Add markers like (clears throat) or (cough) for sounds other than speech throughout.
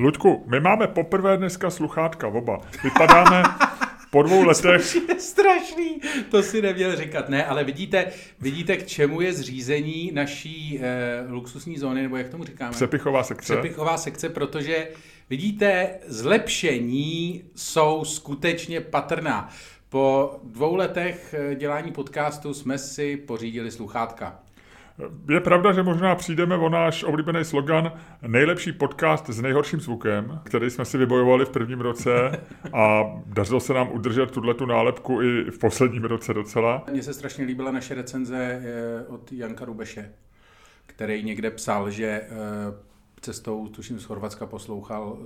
Luďku, my máme poprvé dneska sluchátka oba. Vypadáme po dvou letech... Což je strašný, to si neměl říkat. Ne, ale vidíte, vidíte, k čemu je zřízení naší eh, luxusní zóny, nebo jak tomu říkáme? Přepichová sekce. Přepichová sekce, protože vidíte, zlepšení jsou skutečně patrná. Po dvou letech eh, dělání podcastu jsme si pořídili sluchátka. Je pravda, že možná přijdeme o náš oblíbený slogan nejlepší podcast s nejhorším zvukem, který jsme si vybojovali v prvním roce a dařilo se nám udržet tuhle tu nálepku i v posledním roce docela. Mně se strašně líbila naše recenze eh, od Janka Rubeše, který někde psal, že eh, cestou, tuším z Chorvatska, poslouchal eh,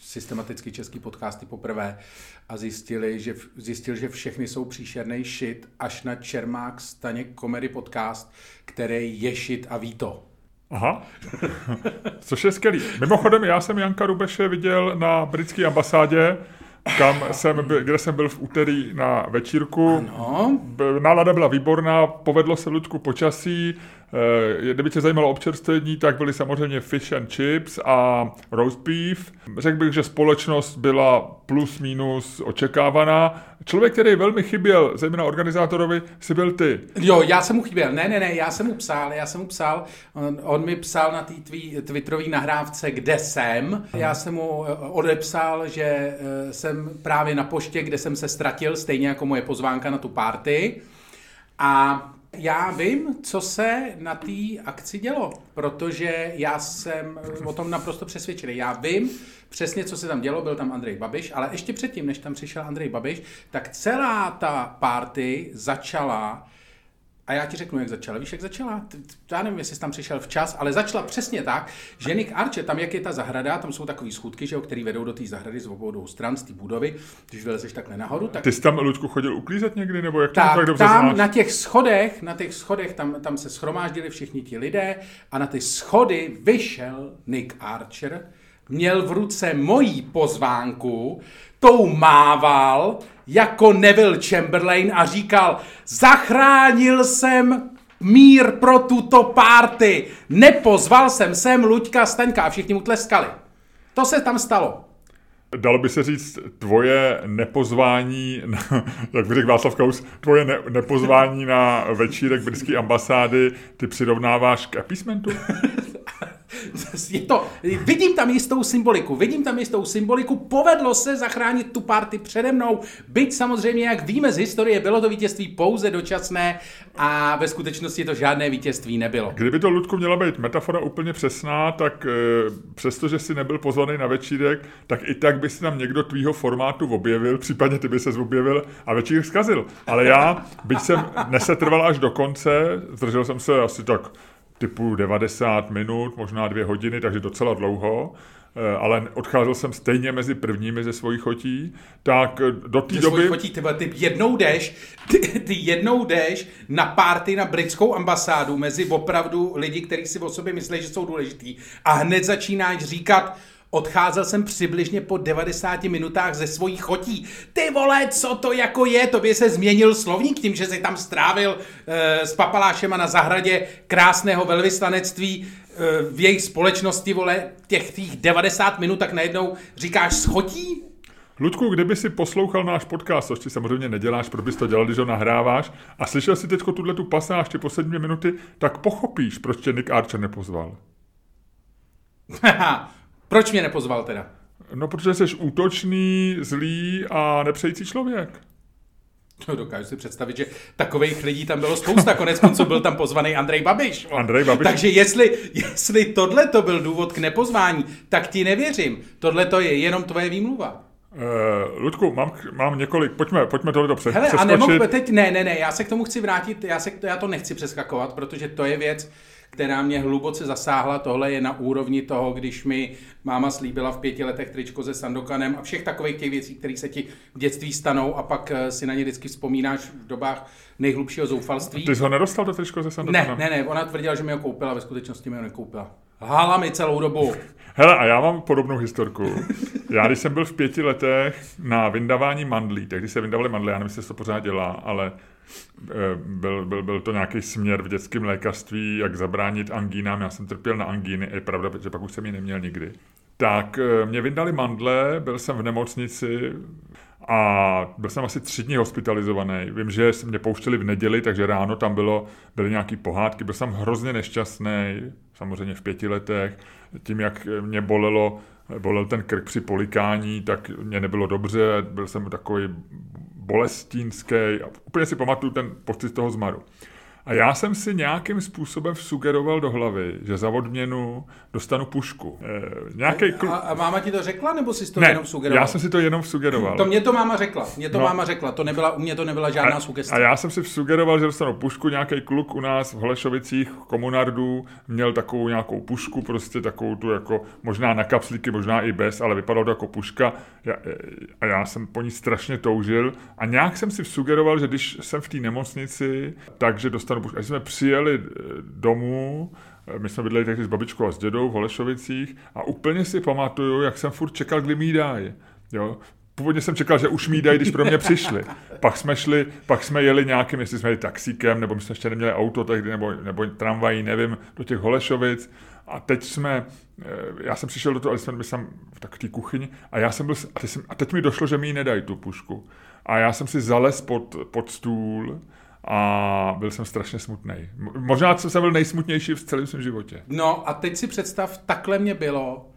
systematicky český podcasty poprvé a zjistili, že, zjistil, že všechny jsou příšerný shit, až na Čermák Staně Comedy Podcast, který je shit a ví to. Aha, (laughs) což je skvělý. Mimochodem, já jsem Janka Rubeše viděl na britské ambasádě, kam jsem byl, kde jsem byl v úterý na večírku. Ano. Nálada byla výborná, povedlo se Ludku počasí, kdyby tě zajímalo občerstvení, tak byly samozřejmě fish and chips a roast beef. Řekl bych, že společnost byla plus minus očekávaná. Člověk, který velmi chyběl, zejména organizátorovi, si byl ty. Jo, já jsem mu chyběl. Ne, ne, ne, já jsem mu psal, já jsem mu psal, on, on mi psal na té twitterové nahrávce, kde jsem. Já jsem mu eh, odepsal, že eh, jsem právě na poště, kde jsem se ztratil, stejně jako moje pozvánka na tu party. A já vím, co se na té akci dělo, protože já jsem o tom naprosto přesvědčený. Já vím přesně, co se tam dělo, byl tam Andrej Babiš, ale ještě předtím, než tam přišel Andrej Babiš, tak celá ta party začala a já ti řeknu, jak začala. Víš, jak začala? Já nevím, jestli jsi tam přišel včas, ale začala přesně tak, že Nick Archer, tam jak je ta zahrada, tam jsou takové schůdky, že které vedou do té zahrady z obou stran, z té budovy, když vylezeš takhle nahoru. Tak... Ty jsi tam, Luďku, chodil uklízet někdy, nebo jak to tak, tak dobře tam znáš? na těch schodech, na těch schodech, tam, tam se schromáždili všichni ti lidé a na ty schody vyšel Nick Archer, měl v ruce mojí pozvánku, tou mával jako Neville Chamberlain a říkal, zachránil jsem mír pro tuto párty, nepozval jsem sem Luďka Staňka a všichni mu tleskali. To se tam stalo. Dalo by se říct, tvoje nepozvání, na, jak by řekl Václav Klaus, tvoje ne, nepozvání na večírek britské ambasády ty přirovnáváš k appeasementu? (laughs) (laughs) je to, vidím tam jistou symboliku, vidím tam jistou symboliku, povedlo se zachránit tu party přede mnou, byť samozřejmě, jak víme z historie, bylo to vítězství pouze dočasné a ve skutečnosti to žádné vítězství nebylo. Kdyby to, Ludku, měla být metafora úplně přesná, tak e, přestože jsi nebyl pozvaný na večírek, tak i tak by si tam někdo tvýho formátu objevil, případně ty by se objevil a večírek zkazil. Ale já, byť jsem nesetrval až do konce, zdržel jsem se asi tak typu 90 minut, možná dvě hodiny, takže docela dlouho, eh, ale odcházel jsem stejně mezi prvními ze svých chotí, tak eh, do té doby... Chotí, ty, ty jednou jdeš, ty, ty jednou jdeš na párty na britskou ambasádu mezi opravdu lidi, kteří si o sobě myslí, že jsou důležitý a hned začínáš říkat, Odcházel jsem přibližně po 90 minutách ze svojí chotí. Ty vole, co to jako je? Tobě se změnil slovník tím, že jsi tam strávil e, s papalášema na zahradě krásného velvyslanectví e, v jejich společnosti, vole, těch, těch 90 minut, tak najednou říkáš schotí? Ludku, kdyby si poslouchal náš podcast, což ty samozřejmě neděláš, proč bys to dělal, když ho nahráváš, a slyšel si teď tuhle tu pasáž, ty poslední minuty, tak pochopíš, proč tě Nick Archer nepozval. (laughs) Proč mě nepozval teda? No, protože jsi útočný, zlý a nepřející člověk. No, dokážu si představit, že takových lidí tam bylo spousta. Konec konců byl tam pozvaný Andrej Babiš. Andrej Babiš. Takže jestli, jestli tohle to byl důvod k nepozvání, tak ti nevěřím. Tohle to je jenom tvoje výmluva. Uh, Ludku, mám, mám několik, pojďme, pojďme tohle přes, Hele, a nemohu, teď, ne, ne, ne, já se k tomu chci vrátit, já, se, já to nechci přeskakovat, protože to je věc, která mě hluboce zasáhla. Tohle je na úrovni toho, když mi máma slíbila v pěti letech tričko se Sandokanem a všech takových těch věcí, které se ti v dětství stanou a pak eh, si na ně vždycky vzpomínáš v dobách nejhlubšího zoufalství. Ty jsi ho nedostal to tričko ze Sandokanem? Ne, ne, ne, ona tvrdila, že mi ho koupila, ve skutečnosti mi ho nekoupila. Hála mi celou dobu. (laughs) Hele, a já mám podobnou historku. Já, když jsem byl v pěti letech na vyndavání mandlí, tak když se vyndavali mandly, já nevím, jestli to pořád dělá, ale byl, byl, byl to nějaký směr v dětském lékařství, jak zabránit angínám. Já jsem trpěl na angíny, je pravda, protože pak už jsem ji neměl nikdy. tak eh, mě vyndali mandle, byl jsem v nemocnici a byl jsem asi tři dny hospitalizovaný. Vím, že mě pouštěli v neděli, takže ráno tam bylo, byly nějaký pohádky. Byl jsem hrozně nešťastný, samozřejmě v pěti letech. Tím, jak mě bolelo, bolel ten krk při polikání, tak mě nebylo dobře, byl jsem takový bolestínský a úplně si pamatuju ten pocit toho zmaru. A já jsem si nějakým způsobem sugeroval do hlavy, že za odměnu dostanu pušku. E, nějaký klu... a, a máma ti to řekla, nebo jsi to ne, jenom sugeroval? já jsem si to jenom sugeroval. To mě to máma řekla, mě to no. máma řekla, to nebyla, u mě to nebyla žádná a, sugestce. A já jsem si sugeroval, že dostanu pušku, nějaký kluk u nás v Holešovicích, komunardů, měl takovou nějakou pušku, prostě takovou tu jako, možná na kapslíky, možná i bez, ale vypadalo to jako puška a já jsem po ní strašně toužil a nějak jsem si sugeroval, že když jsem v té nemocnici, takže dostanu dostanu pušku. Až jsme přijeli eh, domů, eh, my jsme bydleli tehdy s babičkou a s dědou v Holešovicích a úplně si pamatuju, jak jsem furt čekal, kdy mi dají. Jo? Původně jsem čekal, že už mi dají, když pro mě přišli. (laughs) Pak jsme šli, pak jsme jeli nějakým, jestli jsme jeli taxíkem, nebo my jsme ještě neměli auto tehdy, nebo, nebo tramvají, nevím, do těch Holešovic. A teď jsme, eh, já jsem přišel do toho, ale jsme byli jsem v takové kuchyni a já jsem byl, a teď, jsem, a teď mi došlo, že mi ji nedají tu pušku. A já jsem si zales pod, pod stůl a byl jsem strašně smutný. Možná jsem byl nejsmutnější v celém svém životě. No a teď si představ, takhle mě bylo.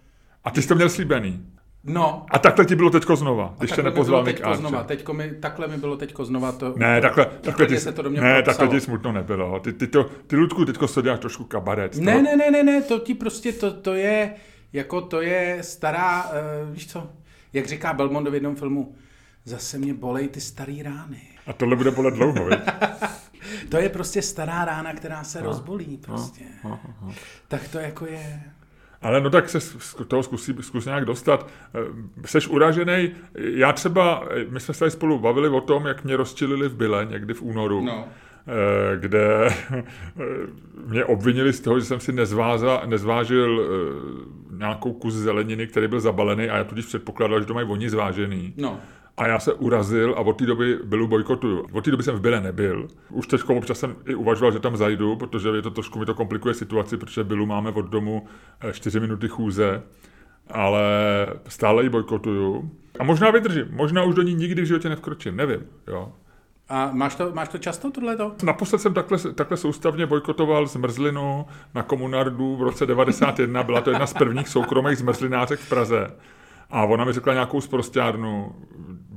A ty jsi to měl slíbený. No. A takhle ti bylo teďko znova, když tě nepozval Nick znova. Teďko mi, takhle mi bylo teďko znova to. Ne, takhle, takhle ti, se to do mě ne, takhle ti smutno nebylo. Ty, ty, to, ty Ludku, teďko se děláš trošku kabaret. Ne, ne, ne, ne, ne, to ti prostě, to, to je, jako to je stará, uh, víš co, jak říká Belmondo v jednom filmu, zase mě bolej ty starý rány. A tohle bude bolet dlouho, (laughs) to je prostě stará rána, která se no, rozbolí prostě. No, no, no. Tak to jako je... Ale no tak se z toho zkusí, zkus nějak dostat. Jseš uražený. Já třeba, my jsme se tady spolu bavili o tom, jak mě rozčilili v Byle někdy v únoru. No eh, kde (laughs) mě obvinili z toho, že jsem si nezváza, nezvážil eh, nějakou kus zeleniny, který byl zabalený a já tudíž předpokládal, že to mají oni zvážený. No. A já se urazil a od té doby bylu bojkotuju. Od té doby jsem v Byle nebyl. Už teď občas jsem i uvažoval, že tam zajdu, protože je to trošku mi to komplikuje situaci, protože Bylu máme od domu 4 eh, minuty chůze, ale stále ji bojkotuju. A možná vydržím, možná už do ní nikdy v životě nevkročím, nevím. Jo. A máš to, máš to často, tohleto? Naposled jsem takhle, takhle soustavně bojkotoval zmrzlinu na komunardu v roce 91. Byla to jedna z prvních soukromých zmrzlinářek v Praze. A ona mi řekla nějakou sprostárnu,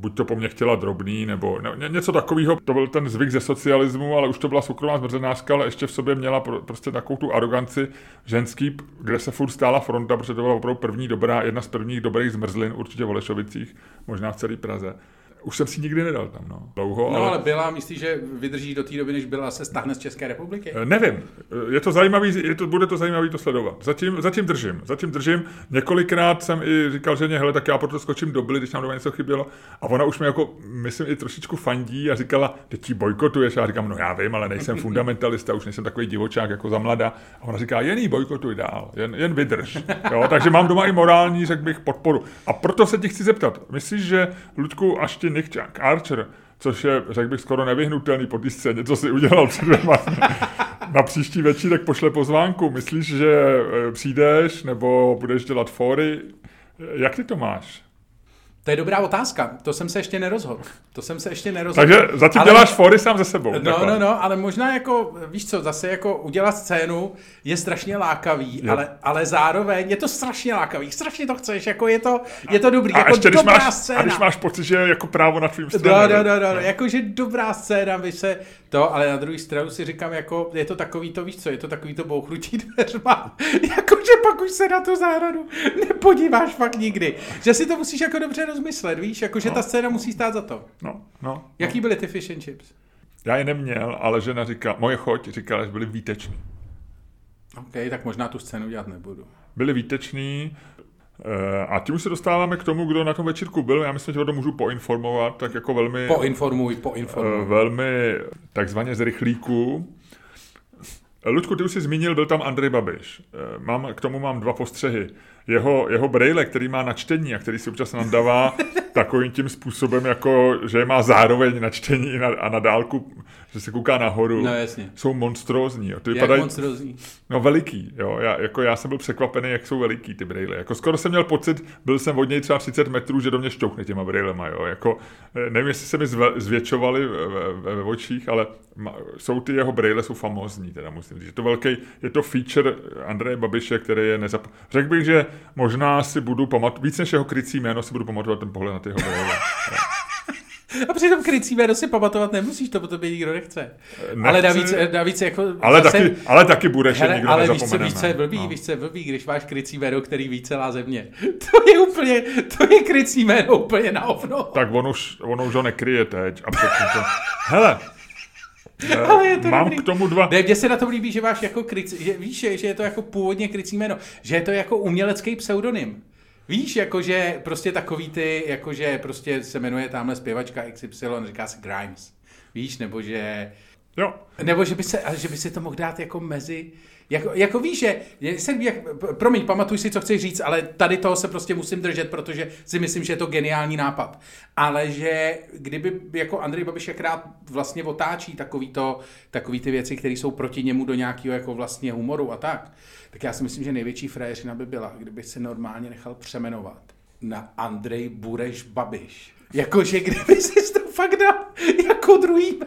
buď to po mně chtěla drobný, nebo ne, něco takového. To byl ten zvyk ze socialismu, ale už to byla soukromá zmrzenářka, ale ještě v sobě měla pro, prostě takovou tu aroganci ženský, kde se furt stála fronta, protože to byla opravdu první dobrá, jedna z prvních dobrých zmrzlin, určitě v Olešovicích, možná v celé Praze. Už jsem si nikdy nedal tam, no. Dlouho, no, ale... ale byla, myslíš, že vydrží do té doby, než byla se stáhne z České republiky? Eh, nevím. Je to zajímavý, je to, bude to zajímavý to sledovat. Zatím, zatím držím. Zatím držím. Několikrát jsem i říkal ženě, hele, tak já proto skočím do byly, když nám doma něco chybělo. A ona už mi jako, myslím, i trošičku fandí a říkala, teď ti bojkotuješ. A já říkám, no já vím, ale nejsem fundamentalista, už nejsem takový divočák jako za mlada. A ona říká, jen jí bojkotuj dál, jen, jen vydrž. Jo, takže mám doma i morální, řekl bych, podporu. A proto se ti chci zeptat. Myslíš, že Ludku, až ti Nick Archer, což je, řekl bych, skoro nevyhnutelný po té scéně, co si udělal před dvěma na příští večírek pošle pozvánku. Myslíš, že eh, přijdeš nebo budeš dělat fóry? Jak ty to máš? To je dobrá otázka, to jsem se ještě nerozhodl. To jsem se ještě nerozhodl. Takže zatím ale... děláš fory sám ze sebou. No, takhle. no, no, ale možná jako, víš co, zase jako udělat scénu je strašně lákavý, ale, ale zároveň je to strašně lákavý, strašně to chceš, jako je to, je to dobrý, a jako ještě, dobrá když máš, scéna. A když máš pocit, že je jako právo na tvým straně. No, no, no, no, no, jakože dobrá scéna by se to, ale na druhou stranu si říkám, jako je to takový to, víš co, je to takový to bouchnutí (laughs) dveřma, jakože pak už se na tu zahradu nepodíváš fakt nikdy, že si to musíš jako dobře rozmyslet, víš, jakože no. ta scéna musí stát za to. No, no. Jaký byly ty fish and chips? Já je neměl, ale žena říká, moje choť říkala, že byly výteční. OK, tak možná tu scénu dělat nebudu. Byly výteční, a tím už se dostáváme k tomu, kdo na tom večírku byl. Já myslím, že o tom můžu poinformovat, tak jako velmi... Poinformuj, poinformuj. Eh, velmi takzvaně z rychlíku. Ludku, ty už jsi zmínil, byl tam Andrej Babiš. Eh, mám, k tomu mám dva postřehy. jeho, jeho brejle, který má na čtení a který si občas nadává (laughs) takovým tím způsobem, jako, že má zároveň na čtení a na dálku, že se kouká nahoru, no, jasně. jsou monstrózní. Jo. Ty jak vypadají, monstrózní? No veliký, jo. Já, jako já jsem byl překvapený, jak jsou veliký ty brejle. Jako skoro jsem měl pocit, byl jsem od něj třeba 30 metrů, že do mě šťouchne těma brejlema, jo. Jako, eh, nevím, jestli se mi zvětšovaly ve, ve, ve očích, ale jsou ty jeho brejle jsou famózní, teda musím říct. Je to velký, je to feature Andreje Babiše, který je nezap... Řekl bych, že možná si budu pamatovat, víc než jeho krycí jméno si budu pamatovat ten pohled na ty jeho brejle. (laughs) A přitom krycí jméno si pamatovat nemusíš, to po tobě nikdo nechce. Nechci, ale navíc, navíc jako... Ale, zase, taky, ale taky budeš, hele, nikdo Ale víš co, víš, co je blbý, no. víš, co je blbý, když máš krycí jméno, který ví celá země. (laughs) To je úplně, to je krycí jméno úplně na ovno. Tak on už, on už ho nekryje teď. A to... Hele, (laughs) ale je to Mám dobrý. k tomu dva. Ne, mně se na to líbí, že máš jako krycí, že víš, že je to jako původně krycí jméno, že je to jako umělecký pseudonym. Víš, jakože prostě takový ty, jakože prostě se jmenuje tamhle zpěvačka XY, říká se Grimes. Víš, nebo že... Jo. Nebo že by, se, že by si to mohl dát jako mezi... Jako, jako víš, že... Jsem, jak, promiň, pamatuj si, co chceš říct, ale tady toho se prostě musím držet, protože si myslím, že je to geniální nápad. Ale že kdyby jako Andrej Babiš jakrát vlastně otáčí takový, to, takový ty věci, které jsou proti němu do nějakého jako vlastně humoru a tak, tak já si myslím, že největší frajeřina by byla, kdyby se normálně nechal přemenovat na Andrej Bureš Babiš. Jakože kdyby si to fakt dal jako druhý eh,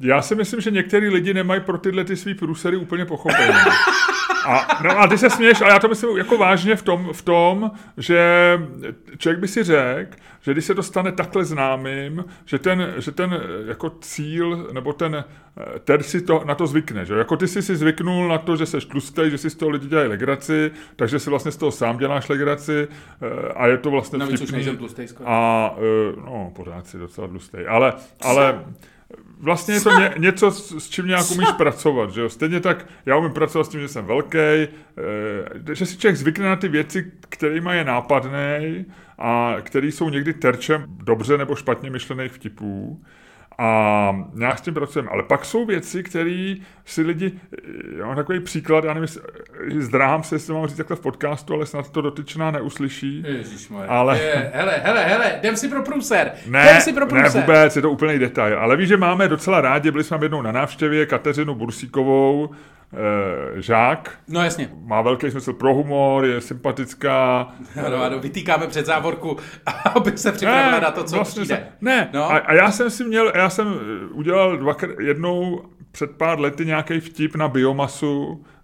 já si myslím, že některý lidi nemají pro tyhle ty svý průsery úplně pochopení. A, no a ty se směješ, ale já to myslím jako vážně v tom, v tom, že člověk by si řekl, že když se to stane takhle známým, že ten, že ten jako cíl, nebo ten, ten si to, na to zvykne, že jako ty jsi si zvyknul na to, že seš tlustý, že si z toho lidi dělají legraci, takže si vlastně z toho sám děláš legraci eh, a je to vlastně Navíc vtipný. už nejsem tlustý skoro. A, eh, no, pořád si docela tlustý, ale, ale vlastně je to ně, něco, s, s čím nějak umíš pracovat, že jo? Stejně tak já umím pracovat s tím, že jsem velký, e, že si člověk zvykne na ty věci, kterýma je nápadný a který jsou někdy terčem dobře nebo špatně myšlených vtipů. A nějak s tím pracujeme. Ale pak jsou věci, které si lidi, já mám takový příklad, já nevím, zdráhám se, jestli mám říct takhle v podcastu, ale snad to dotyčná neuslyší. Ježišmoje. Ale... Je, hele, hele, hele, jdem si pro průser. Ne, jdem si pro průser. ne, vůbec, je to úplný detail. Ale víš, že máme docela rádi, byli jsme jednou na návštěvě Kateřinu Bursíkovou, žák. No jasně. Má velký smysl pro humor, je sympatická. (laughs) Ano, ano, vytýkáme před závorku, (laughs) aby se připravila ne, na to, co vlastně přijde. Se, ne, no. a, a, já jsem si měl, já jsem eh, udělal dvakrát, jednou před pár lety nějaký vtip na biomasu, eh,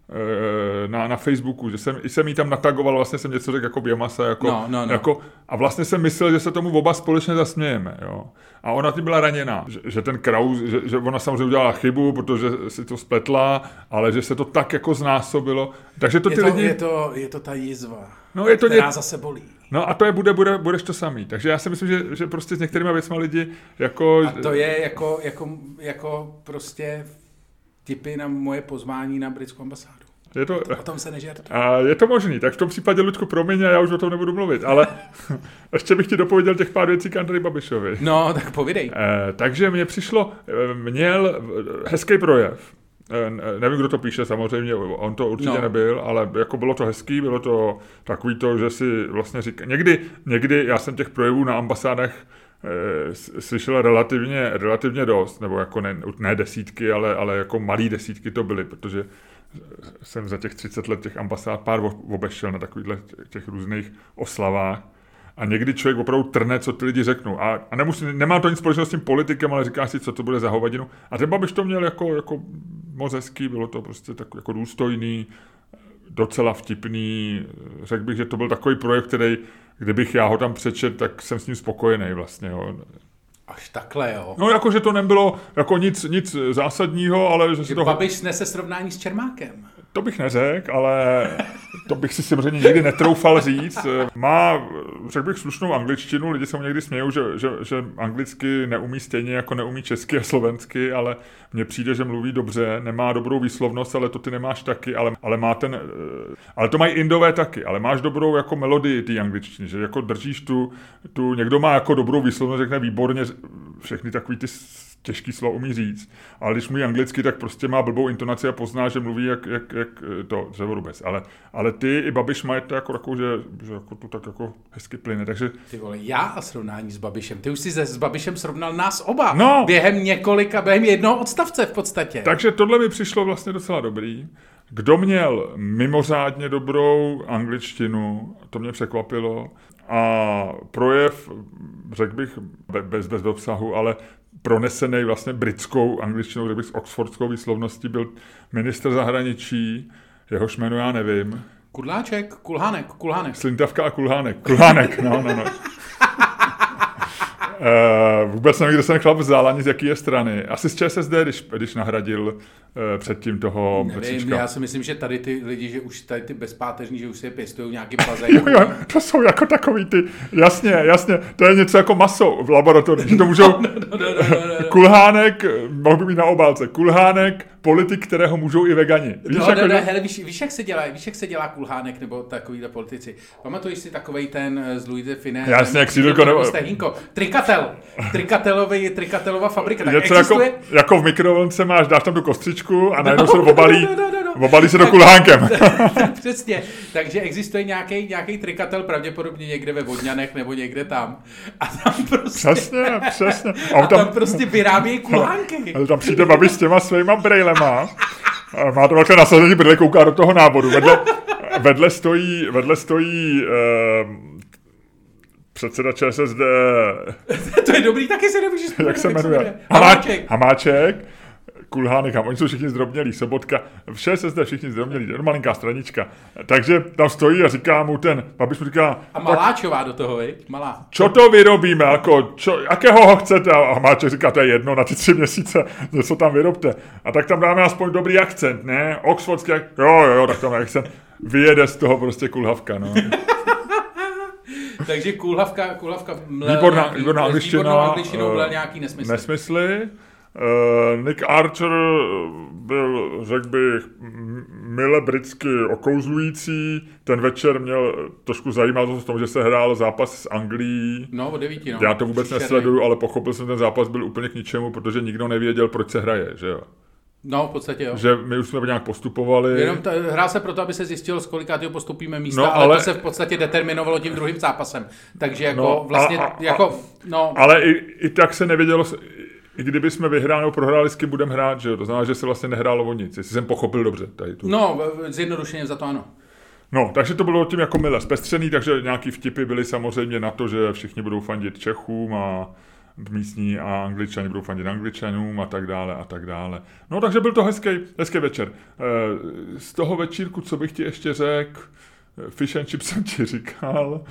na, na Facebooku, že jsem, jsem jí tam natagoval, vlastně jsem něco řekl jako biomasa, jako, no, no, no. jako, a vlastně jsem myslel, že se tomu oba společně zasmějeme, jo. A ona tím byla raněná, že, že ten Kraus, že, že ona samozřejmě udělala chybu, protože si to spletla, ale že se to tak jako znásobilo. Takže to je ty to, lidi... Je to, je to ta jizva, no, je to která ně... zase bolí. No a to je, bude, bude, budeš to samý. Takže já si myslím, že, že prostě s některými věcmi lidi jako... A to je jako, jako, jako prostě tipy na moje pozvání na britskou ambasádu. Je to, o tom se nežerte. A je to možný, tak v tom případě, Luďku, promiň, a já už o tom nebudu mluvit, ale (laughs) ještě bych ti dopověděl těch pár věcí k Andrej Babišovi. No, tak povidej. E, takže mně přišlo, eh, měl hezký projev, e, nevím, kdo to píše, samozřejmě, on to určitě no. nebyl, ale jako bylo to hezký, bylo to takový to, že si vlastně říká, někdy, někdy já jsem těch projevů na ambasádách slyšel relativně, relativně dost, nebo jako ne, ne desítky, ale, ale jako malý desítky to byly, protože jsem za těch 30 let těch ambasád pár obešel na takových těch různých oslavách. A někdy člověk opravdu trne, co ty lidi řeknou. A, a nemusí, nemá to nic společného s tím politikem, ale říká si, co to bude za hovadinu. A ten Babiš to měl jako, jako moc hezký, bylo to prostě tak jako důstojný, docela vtipný. Řekl bych, že to byl takový projekt, který, kdybych já ho tam přečet, tak jsem s ním spokojený vlastně. Jo. Až takhle, jo. No, jako, že to nebylo jako nic, nic zásadního, ale že si to... Babiš snese srovnání s Čermákem. To bych neřekl, ale to bych si samozřejmě nikdy netroufal říct. Má, řekl bych, slušnou angličtinu, lidi se mu někdy smějou, že, že, že anglicky neumí stejně jako neumí česky a slovensky, ale mně přijde, že mluví dobře, nemá dobrou výslovnost, ale to ty nemáš taky, ale, ale má ten, ale to mají indové taky, ale máš dobrou jako melodii ty angličtiny, že jako držíš tu, tu, někdo má jako dobrou výslovnost, řekne výborně všechny takový ty těžký slovo umí říct. Ale když mluví anglicky, tak prostě má blbou intonaci a pozná, že mluví jak, jak, jak to dřevorubec. Ale, ale ty i Babiš mají to jako, jako že, že jako to tak jako hezky plyne. Takže... Ty vole, já a srovnání s Babišem. Ty už si se, s Babišem srovnal nás oba. No. Během několika, během jednoho odstavce v podstatě. Takže tohle mi přišlo vlastně docela dobrý. Kdo měl mimořádně dobrou angličtinu, to mě překvapilo, a projev, řekl bych, bez, bez obsahu, ale pronesený vlastně britskou angličtinou, řekl bych s oxfordskou výslovností, byl minister zahraničí, jehož jméno já nevím. Kudláček, Kulhánek, Kulhánek. Slintavka a Kulhánek. Kulhánek, no, no, no. (laughs) Uh, vůbec nevím, kde jsem chlap vzal, ani z jaký je strany. Asi z ČSSD, když, když nahradil uh, předtím toho Nevím, já si myslím, že tady ty lidi, že už tady ty bezpáteřní, že už si je pěstují nějaký bazén. jo, jo, to jsou jako takový ty, jasně, jasně, to je něco jako maso v laboratoři, že to můžou, (laughs) no, no, no, no, no, no. Kulhánek, mohl by být na obálce, kulhánek, politik, kterého můžou i vegani. Víš, no, jako, no, no, hele, víš, víš, jak se dělá, víš, jak se dělá kulhánek nebo takovýhle politici. Pamatuješ si takovej ten z Louis de Finé? Jasně, jak si nebo... Trikatel. Trikatelový, trikatelová fabrika. Tak Něco jako, jako, v mikrovlnce máš, dáš tam tu kostřičku a najednou no, se to obalí, no, no, no, no. Obalí se to kulhánkem. (laughs) Přesně. Takže existuje nějaký, nějaký trikatel pravděpodobně někde ve Vodňanech nebo někde tam. A tam prostě... Přesně, přesně. (laughs) A, a tam, tam prostě vyrábějí (laughs) kulhánky. Ale tam přijde babi s těma svýma brejlema. Má to velké nasazení, protože kouká do toho návodu. Vedle, vedle stojí, vedle stojí uh, předseda ČSSD. to je dobrý, taky se nemůžeš Jak se jmenuje? Hamáček. Hamáček. Kulhánek, a oni jsou všichni zdrobnělí, Sobotka, v ČSSD všichni zdrobnělí, malinká stranička. Takže tam stojí a říká mu ten, Babiš mu říká... A Maláčová do toho, vej? Malá. Čo to vyrobíme, jako, čo, jakého ho chcete? A Hamáček říká, to je jedno, na ty tři měsíce, (laughs) něco tam vyrobte. A tak tam dáme aspoň dobrý akcent, ne? Oxfordský, jo, jo, jo, tak tam akcent. Vyjede z toho prostě kulhavka, no. (laughs) Takže kulhavka, kulhavka mlel výborná, nějaký, výborná angličtina, angličtinou mlel nějaký nesmysl. Nesmysly. Uh, Nick Archer byl, řekl bych, mile britsky okouzlující. Ten večer měl trošku zajímavost v tom, že se hrál zápas s Anglií. No, o devíti, no. Já to vůbec Příšerný. nesleduju, ale pochopil jsem, že ten zápas byl úplně k ničemu, protože nikdo nevěděl, proč se hraje, že jo. No, v podstatě jo. Že my už jsme nějak postupovali. Jenom ta, hrál se proto, aby se zjistilo, z kolika postupíme místa, no, ale... ale to se v podstatě determinovalo tím druhým zápasem. Takže jako no, vlastně, a, a, jako, no... Ale i, i tak se nevědělo, i kdyby jsme vyhráli nebo prohráli, s kým budeme hrát, že jo? To znamená, že se vlastně nehrálo o nic, jestli jsem pochopil dobře. Tady tu. No, zjednodušeně za to ano. No, takže to bylo tím jako mile zpestřený, takže nějaký vtipy byly samozřejmě na to, že všichni budou fandit Čechům a místní a angličani budou fandit angličanům a tak dále a tak dále. No takže byl to hezký, hezký večer. Eh, z toho večírku, co bych ti ještě řekl, Fish and chips (laughs) jsem ti říkal,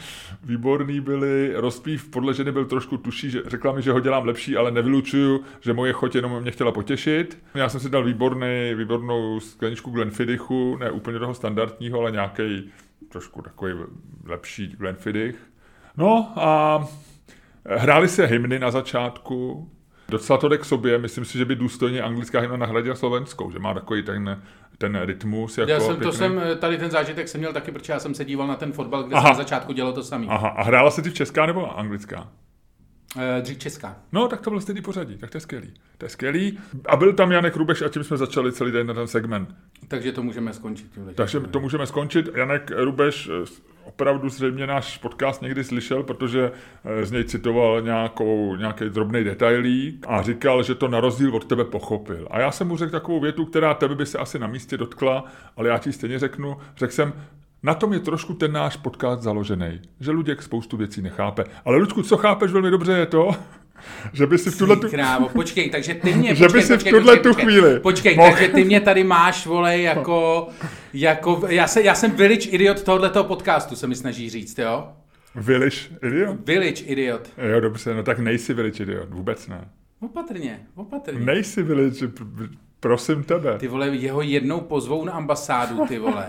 výborný byli, rozpív podle ženy byl trošku tuší, že řekla mi, že ho dělám lepší, ale nevylučuju, že moje choť jenom mě chtěla potěšit. Já jsem si dal výborný, výbornou skleničku Glenfiddichu, ne úplně toho standardního, ale nějaký trošku takový lepší Glenfiddich. No a Hráli se hymny na začátku, docela to jde k sobě, myslím si, že by důstojně anglická hymna nahradila slovenskou, že má takový ten, ten rytmus. Jako já jsem, to jsem, tady ten zážitek jsem měl taky, protože já jsem se díval na ten fotbal, kde Aha. jsem na začátku dělal to samý. Aha, a hrála se ty v česká nebo anglická? Uh, dřív česká. No, tak to bylo stejný pořadí, tak to je skvělý. To je skvělý. A byl tam Janek Rubeš a tím jsme začali celý den na ten segment. Takže to můžeme skončit. Takže to můžeme skončit. Janek Rubeš opravdu zřejmě náš podcast někdy slyšel, protože eh, z něj citoval nějakou, nějaký drobný detailík a říkal, že to na rozdíl od tebe pochopil. A já jsem mu řekl takovou větu, která tebe by se asi na místě dotkla, ale já ti stejně řeknu. Řekl jsem, na tom je trošku ten náš podcast založený, že Luděk spoustu věcí nechápe. Ale Ludku, co chápeš velmi dobře je to, (laughs) že by si v tuhle tu... Krávo, počkej, takže ty mě... (laughs) že by si v tuhle tu chvíli... Počkej, mohl... takže ty mě tady máš, vole, jako... jako já, se, já jsem village idiot tohoto podcastu, se mi snaží říct, jo? Village idiot? Village idiot. Jo, dobře, no tak nejsi village idiot, vůbec ne. Opatrně, opatrně. Nejsi village, prosím tebe. Ty vole, jeho jednou pozvou na ambasádu, ty vole.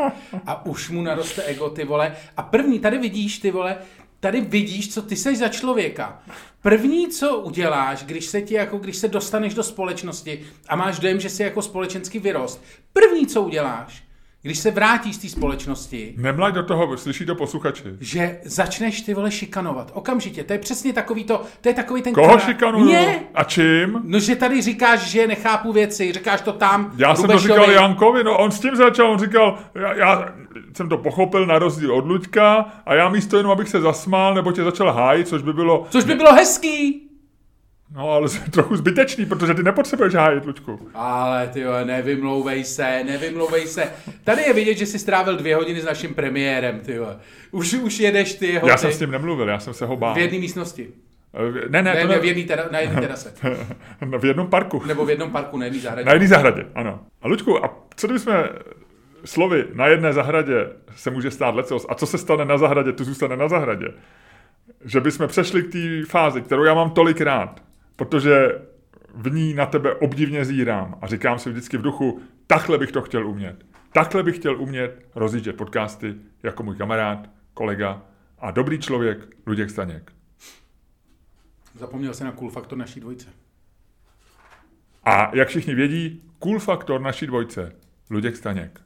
A už mu naroste ego, ty vole. A první, tady vidíš, ty vole, tady vidíš, co ty seš za člověka. První, co uděláš, když se ti jako, když se dostaneš do společnosti a máš dojem, že jsi jako společensky vyrost, první, co uděláš, když se vrátíš z té společnosti, Nemlaď do toho, slyší to posluchači. že začneš ty vole šikanovat. Okamžitě. To je přesně takový to, to je takový ten... Koho šikanuju? Mě! A čím? No, že tady říkáš, že nechápu věci, říkáš to tam, Já jsem to Rubešovi. říkal Jankovi, no on s tím začal, on říkal, já, já jsem to pochopil na rozdíl od Luďka a já místo jenom, abych se zasmál, nebo tě začal hájit, což by bylo, Což by bylo hezký. No ale (laughs) trochu zbytečný, protože ty nepotřebuješ hájit, Luďku. Ale ty jo, nevymlouvej se, nevymlouvej se. Tady je vidět, že jsi strávil dvě hodiny s naším premiérem, ty jo. Už, už jedeš ty jeho Já jsem s ním nemluvil, já jsem se ho bál. v jedné místnosti. Eh, Ne, ne, Ne, to ne, v jedný tera, na jedné terase. (laughs) v jednom parku. Nebo v jednom parku, na jedné zahradě. Na jedné zahradě, ano. A Luďku, a co kdybychom slovy na jedné zahradě se může stát lecos a co se stane na zahradě, tu zůstane na zahradě. Že bychom přešli k té fázi, kterou já mám tolik rád, protože v ní na tebe obdivně zírám a říkám si vždycky v duchu, takhle bych to chtěl umět. Takhle bych chtěl umět rozjíždět podcasty jako můj kamarád, kolega a dobrý člověk Luděk Staněk. Zapomněl se na cool faktor naší dvojce. A jak všichni vědí, cool faktor naší dvojce, Luděk Staněk.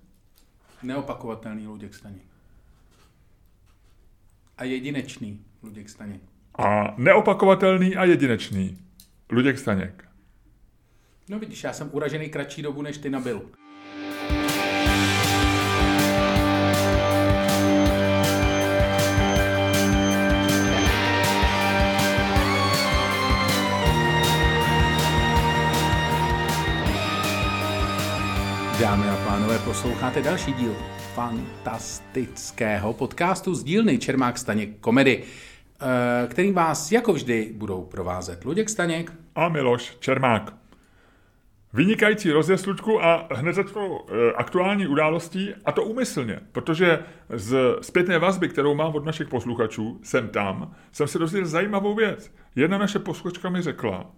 Neopakovatelný Luděk Staněk. A jedinečný Luděk Staněk. A neopakovatelný a jedinečný. Luděk Staněk. No vidíš, já jsem uražený kratší dobu, než ty nabil. Dámy a pánové, posloucháte další díl fantastického podcastu z dílny Čermák Staněk komedy, kterým vás jako vždy budou provázet Luděk Staněk, A Miloš Čermák. Vynikající rozjezd, a hned začnu eh, aktuální událostí, a to úmyslně, protože z zpětné vazby, kterou mám od našich posluchačů, jsem tam, jsem se dozvěděl zajímavou věc. Jedna naše posluchačka mi řekla,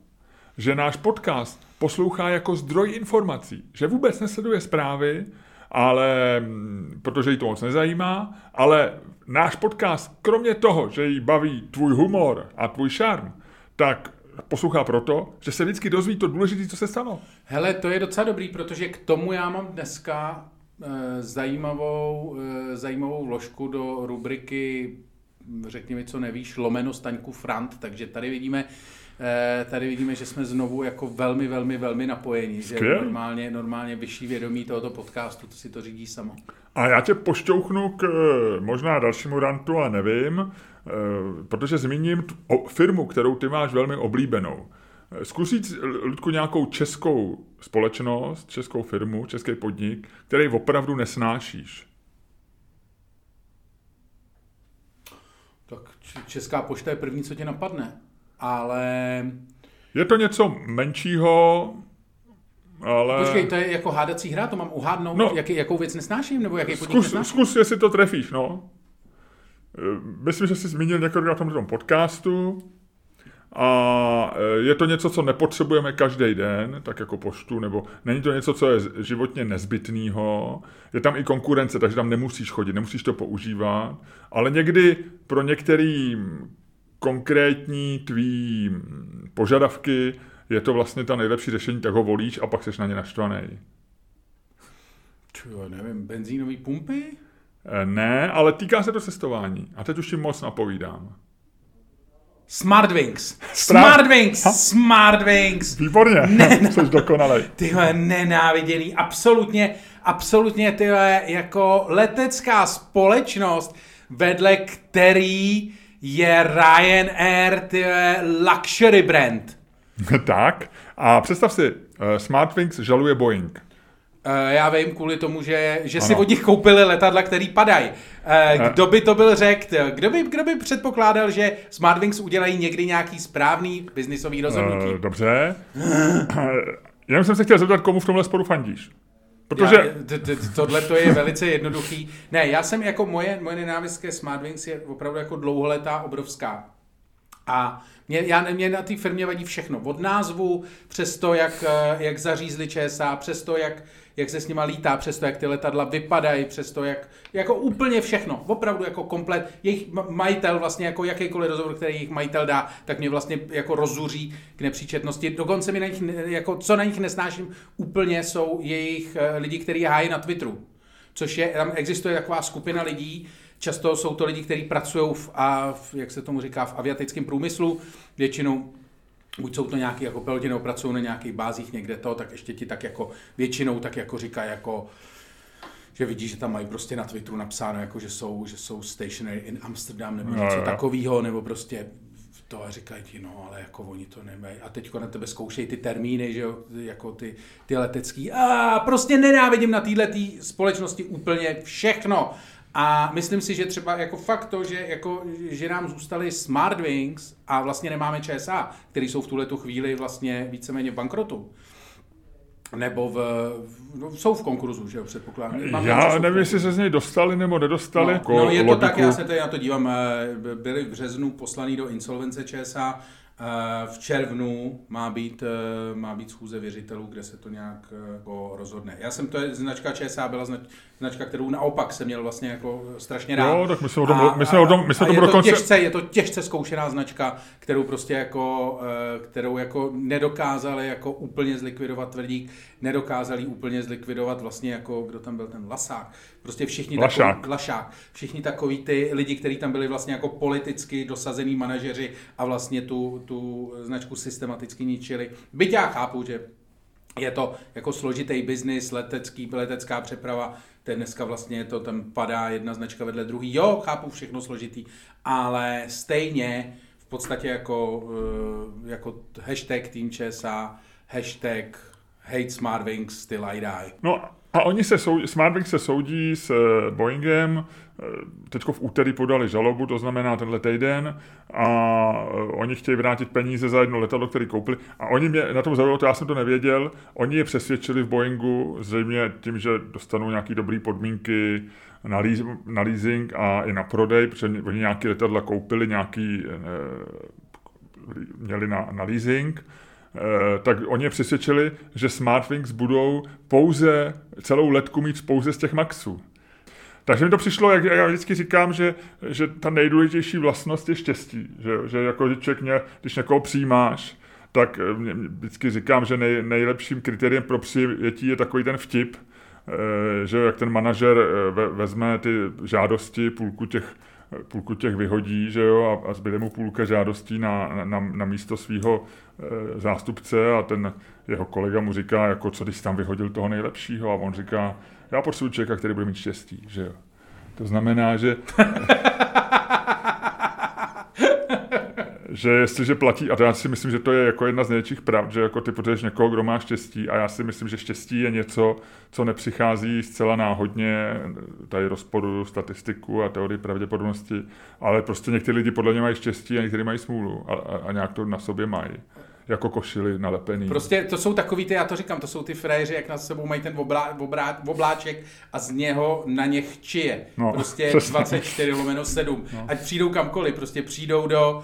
že náš podcast poslouchá jako zdroj informací, že vůbec nesleduje zprávy, ale mm, protože jí to moc nezajímá, ale náš podcast, kromě toho, že jí baví tvůj humor a tvůj šarm, tak poslouchá proto, že se vždycky dozví to důležité, co se stalo. Hele, to je docela dobrý, protože k tomu já mám dneska e, zajímavou, e, zajímavou vložku do rubriky řekni mi, co nevíš, lomeno Staňku Frant, takže tady vidíme, tady vidíme, že jsme znovu jako velmi, velmi, velmi napojeni, že normálně, normálně vyšší vědomí tohoto podcastu, to si to řídí samo. A já tě pošťouchnu k eh, možná dalšímu rantu, a nevím, eh, protože zmíním tu firmu, kterou ty máš velmi oblíbenou. Eh, Zkus říct, Ludku, nějakou českou společnost, českou firmu, český podnik, který opravdu nesnášíš. Tak Česká pošta je první, co tě napadne, ale Je to něco menšího, ale... počkej, to je jako hádací hra, to mám uhádnout, No. jaký, jakou věc nesnáším, nebo jaký podnik Zkus, nesnáším? zkus, jestli to trefíš, no. Eh, Myslím, že jsi zmínil několikrát v tomto podcastu a eh, je to něco, co nepotřebujeme každý den, tak jako poštu, nebo není to něco, co je životně nezbytného. Je tam i konkurence, takže tam nemusíš chodit, nemusíš to používat, ale někdy pro některý konkrétní tvý požadavky je to vlastně ta nejlepší řešení, tak ho volíš a pak seš na ně naštvaný. Čo, nevím, benzínové pumpy? Eh, Ne, ale týká se to cestování. A teď už ti moc napovídám. Smartwings. Smartwings. Smartwings. Výborně, (laughs) Ne, jsi dokonalej. Tyhle nenáviděný, absolutně, absolutně tyhle jako letecká společnost, vedle který je Ryanair, tyhle luxury brand. (laughs) tak, a představ si, eh, Smartwings žaluje Boeing. Eh, Já vím kvůli tomu, že, že si od nich koupili letadla, který padají. Eh, Kdo by to byl řekl? Kdo by, kdo by předpokládal, že Smartwings udělají někdy nějaký správný biznisový rozhodnutí? Dobře. (clears throat) Jenom jsem se chtěl zeptat, komu v tomhle sporu fandíš. Protože... Já, tohle to je velice jednoduchý. Ne, já jsem jako moje, moje nenávist ke Smartwings je opravdu jako dlouholetá, obrovská. A mě, já, mě na té firmě vadí všechno. Od názvu, přes to, jak, eh, jak zařízli ČSA, přes to, jak, jak se s nima lítá, přes to, jak ty letadla vypadají, přes to, jak, jako úplně všechno. Opravdu jako komplet. Jejich ma- majitel, vlastně jako jakýkoliv rozhovor, který jejich majitel dá, tak mě vlastně jako rozuří k nepříčetnosti. Dokonce mi na nich, jako, co na nich nesnáším úplně, jsou jejich eh, lidi, kteří hájí na Twitteru. což je, tam existuje taková skupina lidí, často jsou to lidi, kteří pracují v, a v, jak se tomu říká, v aviatickém průmyslu, většinou buď jsou to nějaký jako piloti, nebo pracují na nějakých bázích někde to, tak ještě ti tak jako většinou tak jako říká jako že vidí, že tam mají prostě na Twitteru napsáno, jako že jsou, že jsou stationary in Amsterdam nebo No, něco takového, nebo prostě to a říkají ti, no ale jako oni to nemají. A teď na tebe zkoušejí ty termíny, že jo, jako ty, ty letecký. A prostě nenávidím na této společnosti úplně všechno. A myslím si, že třeba jako fakt to, že, jako, že nám zůstaly Smartwings a vlastně nemáme ČSA, který jsou v tuhle chvíli vlastně víceméně v bankrotu. Nebo v, v, jsou v konkurzu, že jo, předpokládám. Mám Já nevím, jestli se z něj dostali nebo nedostali. jako No, no je to logiku. tak, já se tady na to dívám. eh, Byli v březnu poslaný do insolvence ČSA, v červnu má být, eh, má být schůze věřitelů, kde se to nějak eh, jako rozhodne. Já jsem, to je značka ČSA, byla znač, značka, kterou naopak jsem měl vlastně jako strašně rád. Jo, tak my jsme o tom- my jsme o tom- my jsme a to těžce, je to těžce zkoušená značka, kterou prostě jako, eh, kterou jako nedokázali jako úplně zlikvidovat tvrdík, nedokázali úplně zlikvidovat vlastně jako, kdo tam byl ten Lasák. Prostě všichni Lašák. takový, Lašák. Všichni takový ty lidi, kteří tam byli vlastně jako politicky dosazený manažeři a vlastně tu, tu značku systematicky ničili. Byť já chápu, že je to jako složitý biznis, letecký, letecká přeprava, to je dneska vlastně to tam padá jedna značka vedle druhý. Jo, chápu všechno složitý, ale stejně v podstatě jako, eh, jako hashtag Team ČSA, hashtag hate Smartwings, still I die. No a oni se soudí, Smartwings se soudí s eh, Boeingem, teď v úterý podali žalobu, to znamená tenhle týden, a eh, oni chtějí vrátit peníze za jedno letadlo, které koupili. A oni mě na tom zaujalo, to já jsem to nevěděl, oni je přesvědčili v Boeingu, zřejmě tím, že dostanou nějaké dobré podmínky na, leas, na leasing a i na prodej, protože oni nějaké letadla koupili, nějaký eh, měli na, na leasing, Eh, tak oni je přesvědčili, že Smartwings budou pouze, celou letku mít pouze z těch Maxů. Takže mi to přišlo, jak já vždycky říkám, že, že ta nejdůležitější vlastnost je štěstí. Že, že jako člověk mě, když někoho přijímáš, tak eh, mě- vždycky říkám, že nej, nejlepším kritériem pro přijetí je takový ten vtip, eh, že jak ten manažer eh, ve, vezme ty žádosti, půlku těch, půlku těch vyhodí, že jo, a, a zbyde mu půlka žádostí na, na, na místo svého e, zástupce a ten jeho kolega mu říká, jako co když tam vyhodil toho nejlepšího a on říká, já potřebuji člověka, který bude mít štěstí, že jo. To znamená, že (laughs) že jestliže platí, a to já si myslím, že to je jako jedna z největších pravd, že jako ty potřebuješ někoho, kdo má štěstí a já si myslím, že štěstí je něco, co nepřichází zcela náhodně, tady rozporu statistiku a teorii pravděpodobnosti, ale prostě někteří lidi podle mě mají štěstí a někteří mají smůlu a, a, a nějak to na sobě mají, jako košily nalepený. Prostě to jsou takový ty, já to říkám, to jsou ty frajeři, jak na sebou mají ten oblá, obrá, obláček a z něho na ně chčije. No, prostě přesně. 24 lomeno 7. No. Ať přijdou kamkoliv, prostě přijdou do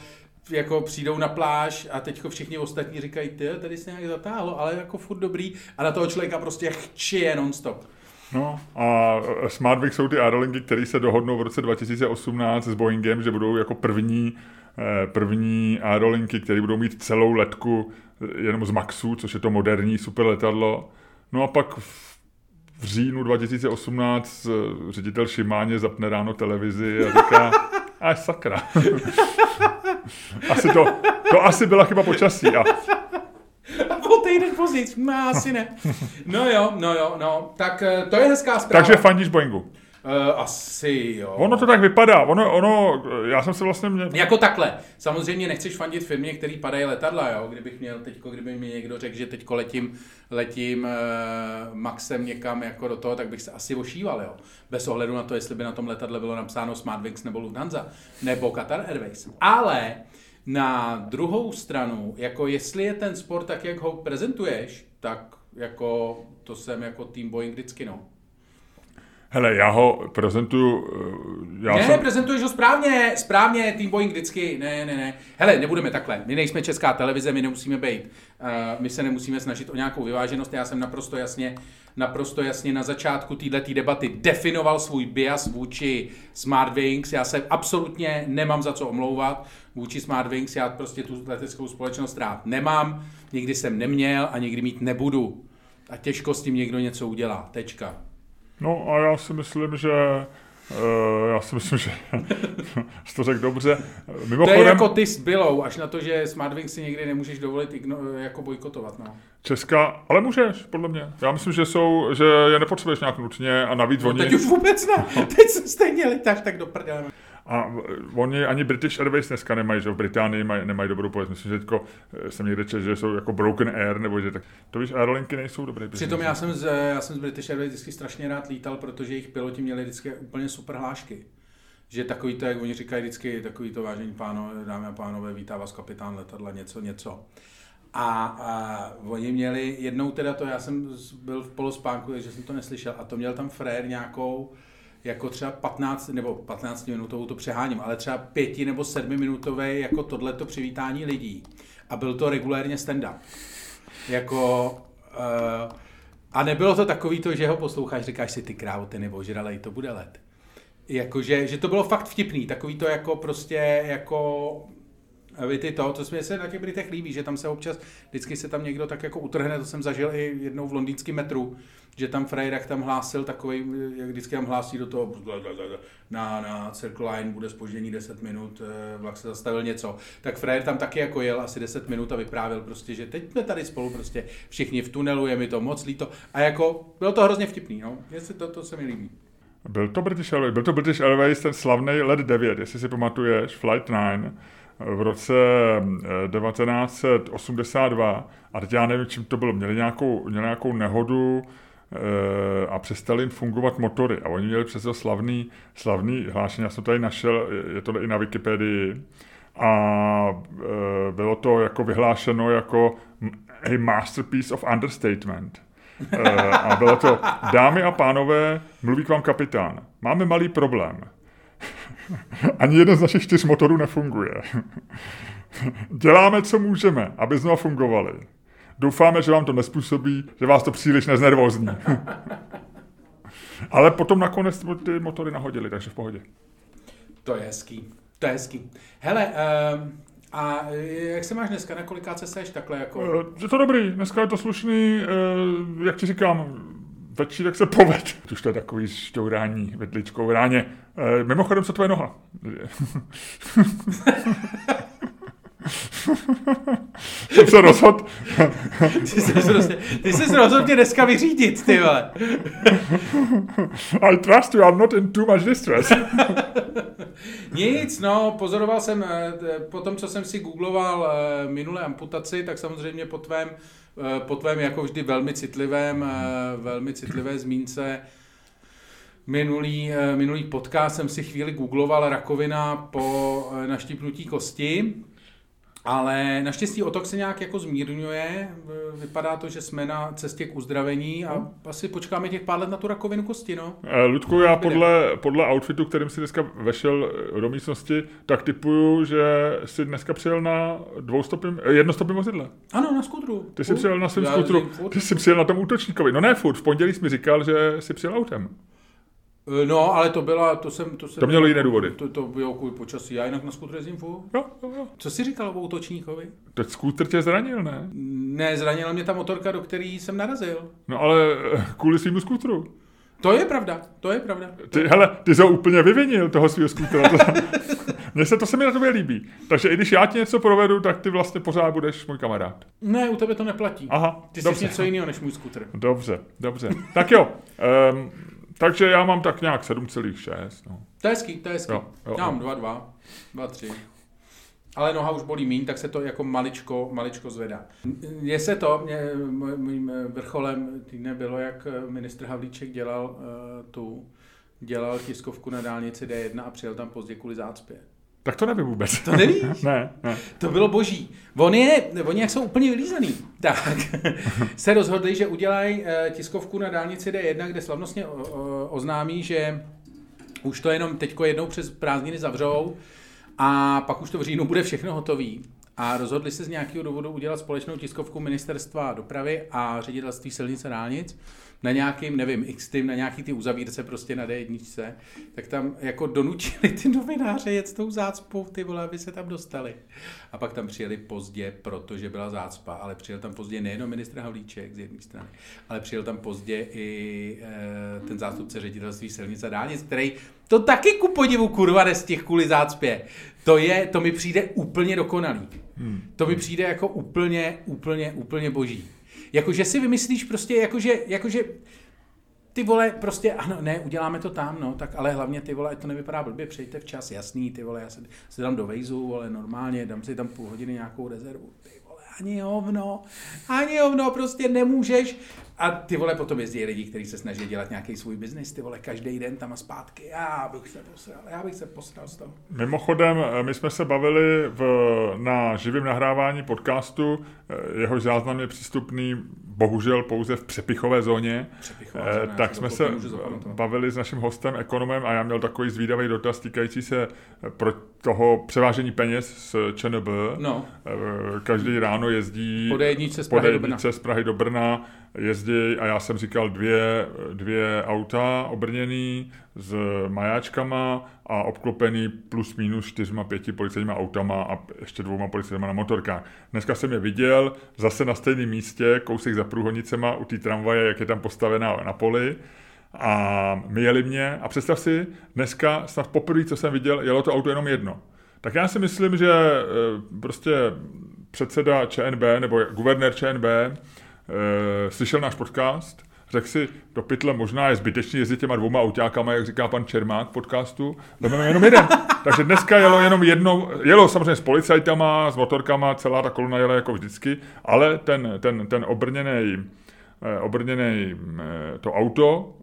jako přijdou na pláž a teďko všichni ostatní říkají, ty, tady se nějak zatáhlo, ale jako furt dobrý a na toho člověka prostě chčije nonstop. No a Smartwings jsou ty aerolinky, které se dohodnou v roce 2018 s Boeingem, že budou jako první, eh, první aerolinky, které budou mít celou letku jenom z Maxu, což je to moderní super letadlo. No a pak v, v říjnu 2018 eh, ředitel Šimáně zapne ráno televizi a říká, a sakra. (laughs) asi to, to asi byla chyba počasí. A A po týden později, no asi ne. No jo, no jo, no, tak eh, to je hezká zpráva. takže fandíš Boeingu. Uh, asi jo. Ono to tak vypadá. Ono, ono, já jsem se vlastně mě, Jako takhle. Samozřejmě nechceš fandit firmě, který padají letadla, jo? Kdybych měl teďko, kdyby mi někdo řekl, že teďko letím, letím uh, Maxem někam jako do toho, tak bych se asi ošíval, jo? Bez ohledu na to, jestli by na tom letadle bylo napsáno Smartwings nebo Lufthansa, nebo Qatar Airways. Ale na druhou stranu, jako jestli je ten sport tak, jak ho prezentuješ, tak jako to jsem jako tým Boeing vždycky, no. Hele, já ho prezentuju, eh, já ne, jsem, prezentuješ ho správně, správně, Team Boeing vždycky, ne, ne, ne. Hele, nebudeme takhle, my nejsme česká televize, my nemusíme být, uh, my se nemusíme snažit o nějakou vyváženost, já jsem naprosto jasně, naprosto jasně na začátku této debaty definoval svůj bias vůči Smartwings, já se absolutně nemám za co omlouvat vůči Smartwings, já prostě tu leteckou společnost rád nemám, nikdy jsem neměl a nikdy mít nebudu. A těžko s tím někdo něco udělá, tečka. No a já si myslím, že Uh, já si myslím, že (laughs) jsi to řekl dobře. Mimochodem, to je jako ty s Billou, až na to, že Smartwings si někdy nemůžeš dovolit igno, jako bojkotovat. No. Česká, ale můžeš, podle mě. Já myslím, že jsou, že je nepotřebuješ nějak nutně a navíc no, oni... teď už vůbec ne. No. (laughs) Teď se stejně letáš tak do prdele. A oni ani British Airways dneska nemají, že v Británii maj, nemají dobrou pověst. Myslím, že teďko, eh, jsem někde čet, že jsou jako Broken Air, nebo že tak. To víš, aerolinky nejsou dobré. Přitom já jsem, z, já jsem z British Airways vždycky strašně rád lítal, protože jejich piloti měli vždycky úplně super hlášky. Že takový to, jak oni říkají vždycky, takový to vážení pánové, dámy a pánové, vítá vás kapitán letadla, něco, něco. A, a oni měli jednou teda to, já jsem byl v polospánku, takže jsem to neslyšel, a to měl tam frér nějakou, jako třeba 15 nebo 15 minutovou to přeháním, ale třeba 5 nebo 7 minutové jako tohleto přivítání lidí. A byl to regulérně stand-up. Jako, uh, a nebylo to takový to, že ho posloucháš, říkáš si ty krávo, ty nebo žralej, to bude let. Jakože, že to bylo fakt vtipný, takový to jako prostě jako vy ty to, to se na těch Britech líbí, že tam se občas, vždycky se tam někdo tak jako utrhne, to jsem zažil i jednou v londýnském metru, že tam Freirach tam hlásil takový, jak vždycky tam hlásí do toho, na, na Circle Line bude spoždění 10 minut, eh, vlak se zastavil něco. Tak Freir tam taky jako jel asi 10 minut a vyprávěl prostě, že teď jsme tady spolu prostě všichni v tunelu, je mi to moc líto. A jako bylo to hrozně vtipný, no. Jestli to, to se mi líbí. Byl to British Airways, byl to British Airways, ten slavný Let 9, jestli si pamatuješ, Flight 9, v roce 1982 eh, a teď já nevím, čím to bylo, měli nějakou, měli nějakou nehodu e, a přestali jim fungovat motory a oni měli přesto slavný, slavný hlášení, já jsem tady našel, je to i na Wikipedii a e, bylo to jako vyhlášeno jako a masterpiece of understatement. A bylo to, dámy a pánové, mluví k vám kapitán. Máme malý problém. (laughs) Ani jeden z našich čtyř motorů nefunguje. (laughs) Děláme, co můžeme, aby znovu fungovaly. Doufáme, že vám to nespůsobí, že vás to příliš neznervozní. (laughs) Ale potom nakonec ty motory nahodili, takže v pohodě. To je hezký. To je hezký. Hele, uh, a jak se máš dneska? Na kolikáce seš takhle jako? Uh, je to dobrý, dneska je to slušný, uh, jak ti říkám, večírek se poved. Už to je takový šťourání vedličkou ráně. E, mimochodem, co tvoje noha? Jsem se rozhodl. ty jsi prostě, ty jsi rozhodl mě dneska vyřídit, ty vole. I trust you are not in too much distress. Nic, no, pozoroval jsem, eh, po tom, co jsem si googloval eh, minulé amputaci, tak samozřejmě po tvém Eh, po tvém jako vždy velmi citlivém, velmi citlivé zmínce minulý, minulý podcast jsem si chvíli googloval rakovina po naštípnutí kosti, ale naštěstí otok se nějak jako zmírňuje, vypadá to, že jsme na cestě k uzdravení a no. asi počkáme těch pár let na tu rakovinu kosti, no. Ludku, já podle, podle outfitu, kterým si dneska vešel do místnosti, tak typuju, že jsi dneska přijel na dvoustopým, jednostopým vozidle. Ano, na skutru. Ty jsi přijel na svém skutru, ty jsi přijel na tom útočníkovi. No ne furt, v pondělí jsi mi říkal, že jsi přijel autem. Eh, no, ale to byla, to jsem... To, jsem, to mělo jiné důvody. To, to bylo kvůli počasí. Já jinak na skutru jezdím furt. Jo, jo, jo. Co jsi říkal o útočníkovi? Teď skútr tě zranil, ne? Ne, zranila mě ta motorka, do které jsem narazil. No ale eh, kvůli svýmu skútru. To je pravda, to je pravda. Ty, hele, ty jsi ho úplně vyvinil, toho svého skútra. (laughs) Mně se to se mi na tobě líbí. Takže i když já ti něco provedu, tak ty vlastně pořád budeš můj kamarád. Ne, u tebe to neplatí. Aha, Ty dobře. jsi něco jiného než můj skútr. Dobře, dobře. Tak jo, um, (laughs) takže já mám tak nějak 7,6. No. To je hezký, to je hezký. Jo, jo, já mám 2,2, 2,3. Ale noha už bolí míň, tak se to jako maličko, maličko zvedá. Mně se to, mě, mým vrcholem týdne bylo, jak ministr Havlíček dělal uh, tu, dělal tiskovku na dálnici D1 a přijel tam pozdě kvůli zácpě. Tak to nevím vůbec. To nevíš? (laughs) ne, ne. To bylo boží. Oni, je, oni jak jsou úplně vylízaný, tak (laughs) se rozhodli, že udělají eh, tiskovku na dálnici D1, kde slavnostně oznámí, že už to jenom teďko jednou přes prázdniny zavřou a pak už to v říjnu bude všechno hotový. a rozhodli se z nějakého důvodu udělat společnou tiskovku ministerstva dopravy a ředitelství silnice dálnic na nějakým, nevím, x tým, na nějaký ty uzavírce prostě na D1, tak tam jako donutili ty novináře jet s tou zácpou, ty vole, aby se tam dostali. A pak tam přijeli pozdě, protože byla zácpa, ale přijel tam pozdě nejenom ministr Havlíček z jedné strany, ale přijel tam pozdě i e, ten zástupce ředitelství silnice a dálnic, který to taky ku podivu kurva těch kvůli zácpě. To je, to mi přijde úplně dokonalý. Hmm. To mi přijde jako úplně, úplně, úplně boží. Jakože si vymyslíš prostě, jakože, jakože ty vole, prostě, ano, ne, uděláme to tam, no, tak ale hlavně ty vole, to nevypadá blbě, přejte včas, jasný, ty vole, já se, se dám do vejzu, ale normálně, dám si tam půl hodiny nějakou rezervu, ty vole, ani hovno, ani hovno, prostě nemůžeš, a ty vole potom jezdí lidi, kteří se snaží dělat nějaký svůj biznis, ty vole, každý den tam a zpátky. Já bych se posral, já bych se posral z toho. Mimochodem, eh, my jsme se bavili v, na živém nahrávání podcastu, eh, jehož záznam je přístupný bohužel pouze v přepichové zóně. Přepichové zóně eh, tak jsme se bavili s naším hostem, ekonomem, a já měl takový zvídavý dotaz týkající se pro toho převážení peněz z ČNB. No. Každý ráno jezdí po z Prahy, do Brna. z Prahy do Brna jezdí a já jsem říkal dvě, dvě auta obrněný s majáčkama a obklopený plus minus čtyřma, pěti policejníma autama a ještě dvouma policejníma na motorkách. Dneska jsem je viděl zase na stejném místě, kousek za průhodnicema u té tramvaje, jak je tam postavená na poli a jeli mě a představ si, dneska snad poprvé, co jsem viděl, jelo to auto jenom jedno. Tak já si myslím, že eh, prostě předseda ČNB nebo guvernér ČNB e, slyšel náš podcast, řekl si, do pytle možná je zbytečný jezdit těma dvouma autákama, jak říká pan Čermák v podcastu, vezmeme jenom jeden. Takže dneska jelo jenom jednou, jelo samozřejmě s policajtama, s motorkama, celá ta kolona jela jako vždycky, ale ten, ten, ten obrněný, eh, obrněný eh, to auto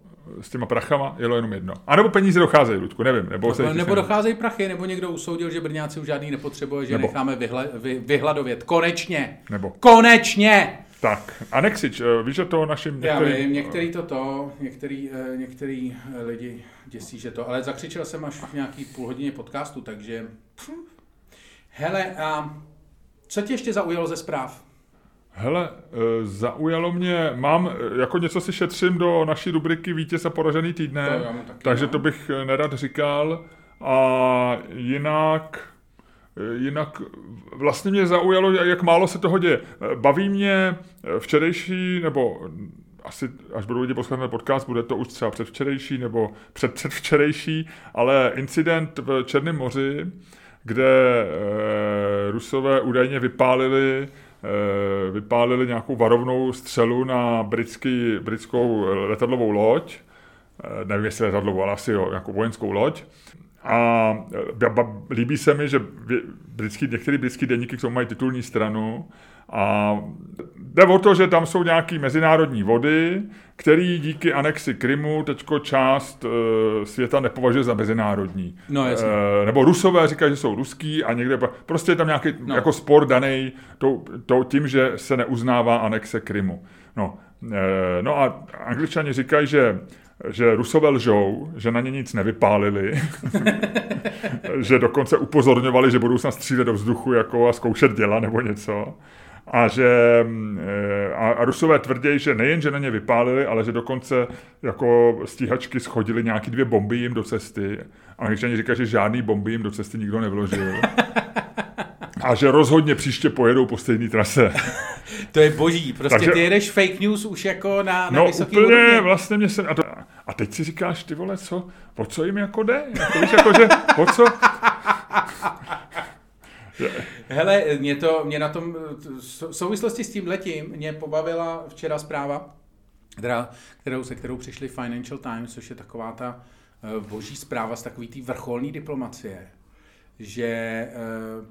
s těma prachama jelo jenom jedno. A nebo peníze docházejí, Ludku, nevím. Nebo, se nebo docházejí prachy, nebo někdo usoudil, že Brňáci už žádný nepotřebuje, že nebo. necháme vyhla, vy, vyhladovět. Konečně! Nebo. Konečně! Tak, Anexič, eh, víš, že to našim některý... Já vím, některý to to, některý, eh, některý eh, lidi děsí, že to, ale zakřičel jsem až v nějaký půl hodině podcastu, takže... Hele, a co tě ještě zaujalo ze zpráv? Hele, zaujalo mě, mám, jako něco si šetřím do naší rubriky Vítěz a poražený týdne, to takže no. to bych nerad říkal. A jinak, Jinak vlastně mě zaujalo, jak málo se toho děje. Baví mě včerejší, nebo asi až budou lidi poslouchat podcast, bude to už třeba předvčerejší nebo před předvčerejší, ale incident v Černém moři, kde e, Rusové údajně vypálili e, vypálili nějakou varovnou střelu na britský, britskou letadlovou loď, e, nevím jestli letadlovou, ale asi jo, nějakou vojenskou loď. A líbí se mi, že britský, některé britské denníky k tomu mají titulní stranu a jde o to, že tam jsou nějaké mezinárodní vody, který díky anexi Krymu teďko část e, světa nepovažuje za mezinárodní. No, jasně. E, nebo Rusové říkají, že jsou ruský a někde prostě je tam nějaký no. jako spor daný to, to, tím, že se neuznává anexe Krymu. No, e, no a angličani říkají, že že Rusové lžou, že na ně nic nevypálili, (laughs) že dokonce upozorňovali, že budou snad střílet do vzduchu jako a zkoušet děla nebo něco. A že eh, a, a Rusové tvrdí, že nejen, že na ně vypálili, ale že dokonce jako stíhačky schodili nějaký dvě bomby jim do cesty. A Angličani říkají, že žádný bomby jim do cesty nikdo nevložil. (laughs) A že rozhodně příště pojedou po stejné trase. (laughs) to je boží, prostě Takže, ty jedeš fake news už jako na, na no, vysoký úplně úrovni. vlastně mě se... A, to, a teď si říkáš, ty vole, co, o co jim jako jde? Jako, víš, jako, že, o co... (laughs) Hele, mě, to, mě na tom, v souvislosti s tím letím, mě pobavila včera zpráva, která, kterou, se kterou přišli Financial Times, což je taková ta eh, boží zpráva z takový té vrcholní diplomacie, že eh,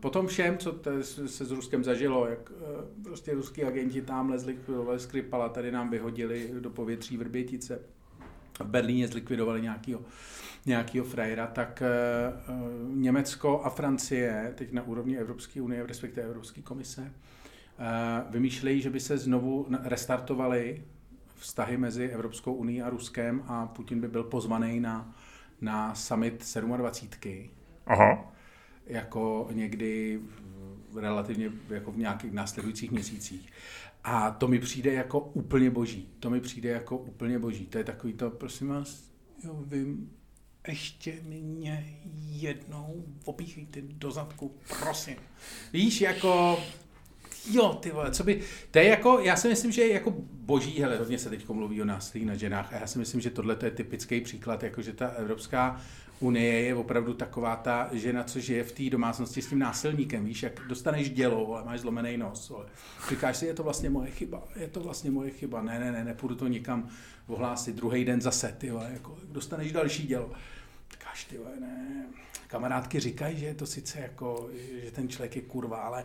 potom všem, co se s Ruskem zažilo, jak eh, prostě ruský agenti tam lezli Skripala, tady nám vyhodili do povětří Vrbětice, v Berlíně zlikvidovali nějakého nějakého frajera, tak uh, Německo a Francie, teď na úrovni Evropské unie, respektive Evropské komise, vymýšlejí, že by se znovu restartovaly vztahy mezi Evropskou unii a Ruskem a Putin by byl pozvaný na, na summit 27. Aha. Jako někdy relativně jako v nějakých následujících měsících. A to mi přijde jako úplně boží. To mi přijde jako úplně boží. To je takový to, prosím vás, jo, vím, ještě mě jednou opíchejte do zadku, prosím. Víš, jako, jo, ty vole, co by, to je jako, já si myslím, že je jako boží, hele, hodně se teď mluví o násilí na ženách a já si myslím, že tohle je typický příklad, jako že ta Evropská unie je opravdu taková ta žena, co žije v té domácnosti s tím násilníkem, víš, jak dostaneš dělo, ale máš zlomený nos, ale říkáš si, je to vlastně moje chyba, je to vlastně moje chyba, ne, ne, ne, nepůjdu to nikam ohlásit, druhý den zase, ty jako dostaneš další dělo. Říkáš, ty ne, kamarádky říkají, že je to sice jako, že ten člověk je kurva, ale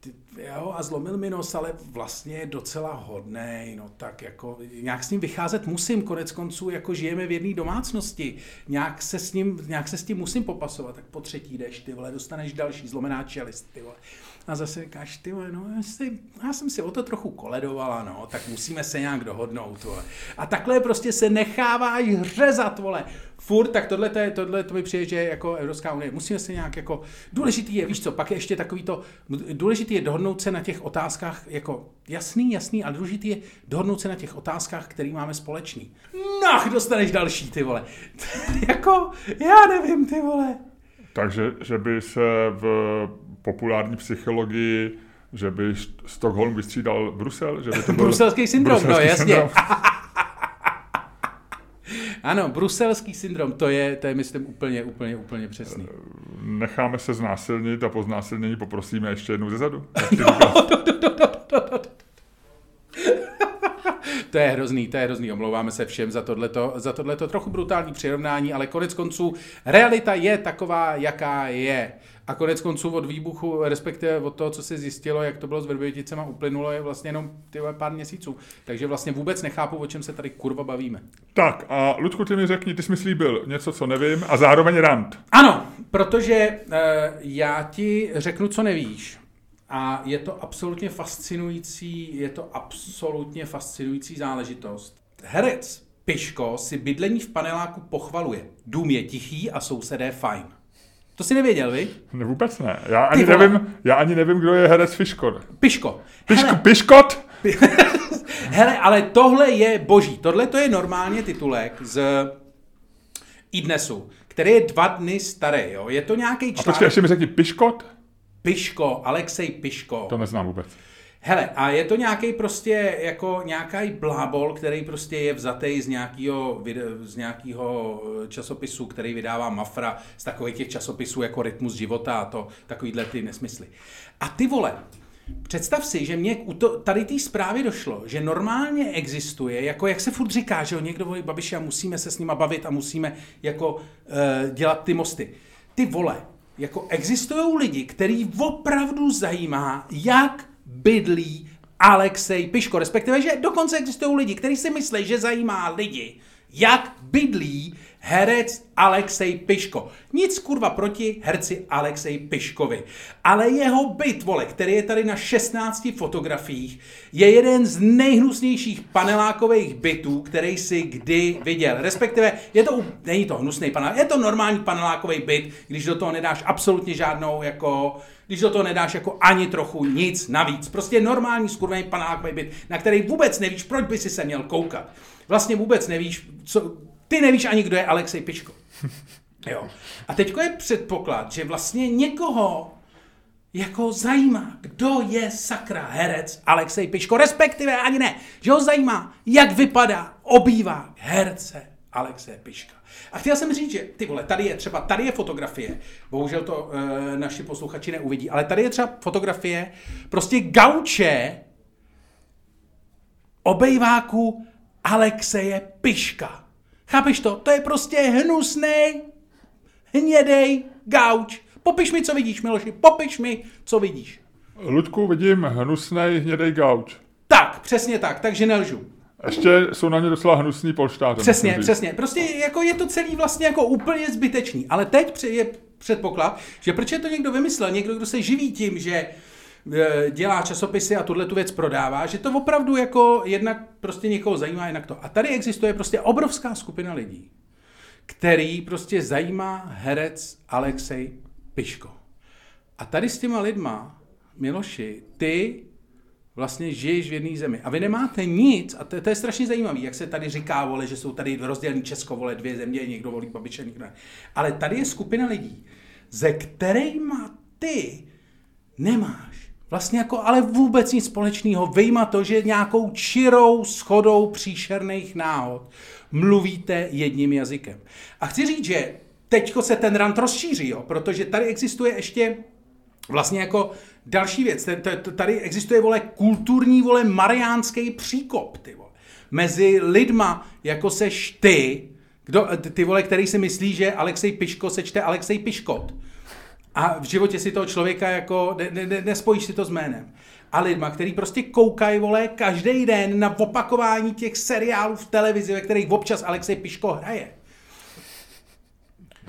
ty, jo, a zlomil mi nos, ale vlastně je docela hodný, no tak jako nějak s ním vycházet musím, konec konců jako žijeme v jedné domácnosti, nějak se, s ním, nějak se s tím musím popasovat, tak po třetí jdeš, ty vole, dostaneš další zlomená čelist, ty vole. A zase říkáš, ty no jestli, já jsem si o to trochu koledovala, no, tak musíme se nějak dohodnout, vole. A takhle prostě se necháváš řezat, vole furt, tak tohle, to, je, tohle to mi přijde, že jako Evropská unie. Musíme se nějak jako, důležitý je, víš co, pak je ještě takový to, důležitý je dohodnout se na těch otázkách, jako jasný, jasný, ale důležitý je dohodnout se na těch otázkách, který máme společný. Noh, dostaneš další, ty vole. (laughs) jako, já nevím, ty vole. Takže, že by se v populární psychologii že by Stockholm vystřídal Brusel? Že by to byl Bruselský syndrom, no jasně. Syndrom. (laughs) Ano, bruselský syndrom, to je, to je myslím úplně, úplně, úplně přesný. Necháme se znásilnit a po znásilnění poprosíme ještě jednou zezadu. (laughs) (laughs) to je hrozný, to je hrozný. Omlouváme se všem za tohleto, za tohleto trochu brutální přirovnání, ale konec konců realita je taková, jaká je. A konec konců od výbuchu, respektive od toho, co se zjistilo, jak to bylo s Vrběticema, uplynulo je vlastně jenom ty pár měsíců. Takže vlastně vůbec nechápu, o čem se tady kurva bavíme. Tak a Ludku, ty mi řekni, ty jsi mi slíbil něco, co nevím a zároveň rant. Ano, protože uh, já ti řeknu, co nevíš. A je to absolutně fascinující, je to absolutně fascinující záležitost. Herec Piško si bydlení v paneláku pochvaluje. Dům je tichý a sousedé fajn. To si nevěděl, vy? Ne, vůbec ne. Já ani, nevím, já ani nevím, kdo je herec Fiškot. Piško. Piško, Hele. Piškot? (laughs) Hele, ale tohle je boží. Tohle to je normálně titulek z iDnesu, který je dva dny starý. Jo? Je to nějaký článek... A počkej, ještě mi řekni Piškot? Piško, Alexej Piško. To neznám vůbec. Hele, a je to nějaký prostě jako nějaký blábol, který prostě je vzatý z nějakého, z nějakého eh, časopisu, který vydává Mafra, z takových těch časopisů jako Rytmus života a to, takovýhle ty nesmysly. A ty vole, Představ si, že mě to, tady té zprávy došlo, že normálně existuje, jako jak se furt říká, že jo, někdo volí Babiši a musíme se s nima bavit a musíme jako uh, dělat ty mosty. Ty vole, jako existují lidi, který opravdu zajímá, jak bydlí Alexej Piško, respektive, že dokonce existují lidi, kteří si myslí, že zajímá lidi, jak bydlí herec Alexej Piško. Nic kurva proti herci Alexej Piškovi. Ale jeho byt, vole, který je tady na 16 fotografiích, je jeden z nejhnusnějších panelákových bytů, který si kdy viděl. Respektive, je to, není to hnusný panel, je to normální panelákový byt, když do toho nedáš absolutně žádnou jako když do toho nedáš jako ani trochu nic navíc. Prostě normální skurvený panelákový byt, na který vůbec nevíš, proč by si se měl koukat. Vlastně vůbec nevíš, co, ty nevíš ani, kdo je Alexej Piško. (laughs) Jo. A teďko je předpoklad, že vlastně někoho jako zajímá, kdo je sakra herec Alexej Piško, respektive ani ne, že ho zajímá, jak vypadá obývá herce Alexej Piška. A chtěl jsem říct, že ty vole, tady je třeba, tady je fotografie, bohužel to e, naši posluchači neuvidí, ale tady je třeba fotografie prostě gauče obejváku Alexeje Piška. Chápeš to? To je prostě hnusný, hnědej gauč. Popiš mi, co vidíš, Miloši, popiš mi, co vidíš. Ludku, vidím hnusný hnědej gauč. Tak, přesně tak, takže nelžu. Ještě jsou na ně docela hnusný polštáře. Přesně, přesně. Prostě jako je to celý vlastně jako úplně zbytečný. Ale teď je předpoklad, že proč je to někdo vymyslel, někdo, kdo se živí tím, že dělá časopisy a tuhle tu věc prodává, že to opravdu jako jednak prostě někoho zajímá, jinak to. A tady existuje prostě obrovská skupina lidí, který prostě zajímá herec Alexej Piško. A tady s těma lidma Miloši, ty vlastně žiješ v jedné zemi a vy nemáte nic, a to, to je strašně zajímavé, jak se tady říká, vole, že jsou tady rozdělený Česko, vole, dvě země, někdo volí Babiše, někdo ne. Ale tady je skupina lidí, ze kterýma ty nemáš vlastně jako ale vůbec nic společného, vyjma to, že nějakou čirou schodou příšerných náhod mluvíte jedním jazykem. A chci říct, že teďko se ten rant rozšíří, jo, protože tady existuje ještě vlastně jako další věc. Tady existuje, vole, kulturní, vole, mariánský příkop, ty vole. Mezi lidma, jako seš ty, kdo, ty vole, který si myslí, že Alexej Piško se čte Alexej Piškot. A v životě si toho člověka jako, ne, ne, nespojíš si to s jménem. A lidma, který prostě koukají, vole, každý den na opakování těch seriálů v televizi, ve kterých občas Alexej Piško hraje.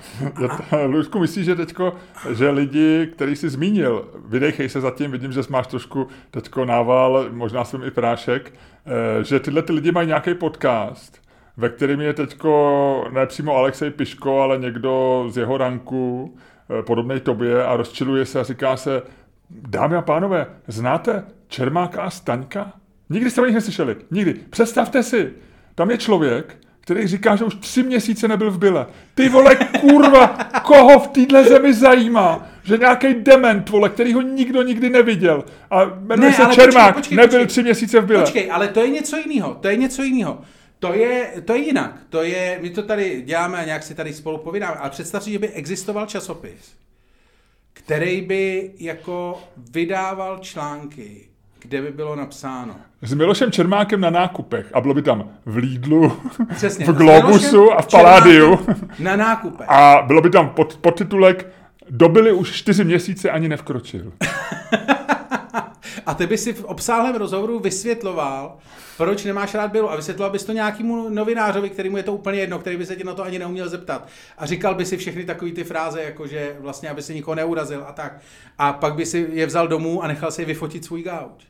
(laughs) Luďku, myslíš, že teďko, že lidi, který jsi zmínil, vydechej se zatím, vidím, že máš trošku teďko nával, možná jsem i prášek, eh, že tyhle ty lidi mají nějaký podcast, ve kterým je teďko ne přímo Alexej Piško, ale někdo z jeho ranku, eh, podobnej tobě a rozčiluje se a říká se, dámy a pánové, znáte Čermáka a Staňka? Nikdy jste o nich neslyšeli. Nikdy. Představte si, tam je člověk, který říká, že už tři měsíce nebyl v byle. Ty vole, kurva, koho v téhle zemi zajímá, že nějaký dement, vole, který ho nikdo nikdy neviděl a jmenuje ne, se Čermák, počkej, počkej, nebyl počkej, tři měsíce v byle. Počkej, ale to je něco jiného, to je něco jiného. To je, to je jinak. To je, my to tady děláme a nějak si tady spolu povídáme, ale představ si, že by existoval časopis, který by jako vydával články, kde by bylo napsáno. S Milošem Čermákem na nákupech a bylo by tam v Lidlu, Přesně, v Globusu a v Paládiu. Na nákupech. A bylo by tam pod, podtitulek Dobili už čtyři měsíce, ani nevkročil. (laughs) a ty by si v obsáhlém rozhovoru vysvětloval, proč nemáš rád Bilu a vysvětloval bys to nějakému novinářovi, který mu je to úplně jedno, který by se tě na to ani neuměl zeptat. A říkal by si všechny takové ty fráze, jako že vlastně, aby se nikoho neurazil a tak. A pak by si je vzal domů a nechal si vyfotit svůj gauč.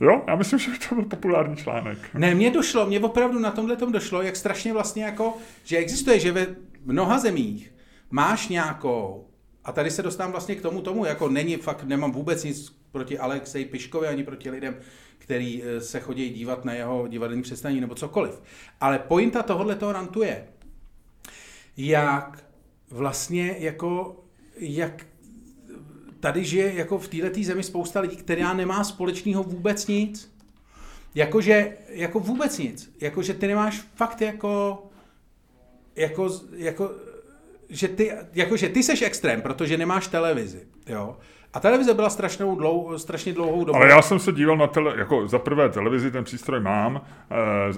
Jo, já myslím, že to byl populární článek. Ne, mně došlo, mně opravdu na tomhle tom došlo, jak strašně vlastně jako, že existuje, že ve mnoha zemích máš nějakou, a tady se dostávám vlastně k tomu tomu, jako není fakt, nemám vůbec nic proti Alexej Piškovi, ani proti lidem, který eh, se chodí dívat na jeho divadelní představení nebo cokoliv. Ale pointa tohohle toho rantu je, jak vlastně jako, jak tady žije jako v této zemi spousta lidí, která nemá společného vůbec nic. Jakože, jako vůbec nic. Jakože ty nemáš fakt jako, jako, jako že ty, jakože ty seš extrém, protože nemáš televizi, jo. A televize byla strašnou dlou, strašně dlouhou dobu. Ale já jsem se díval na tele, jako za prvé televizi, ten přístroj mám,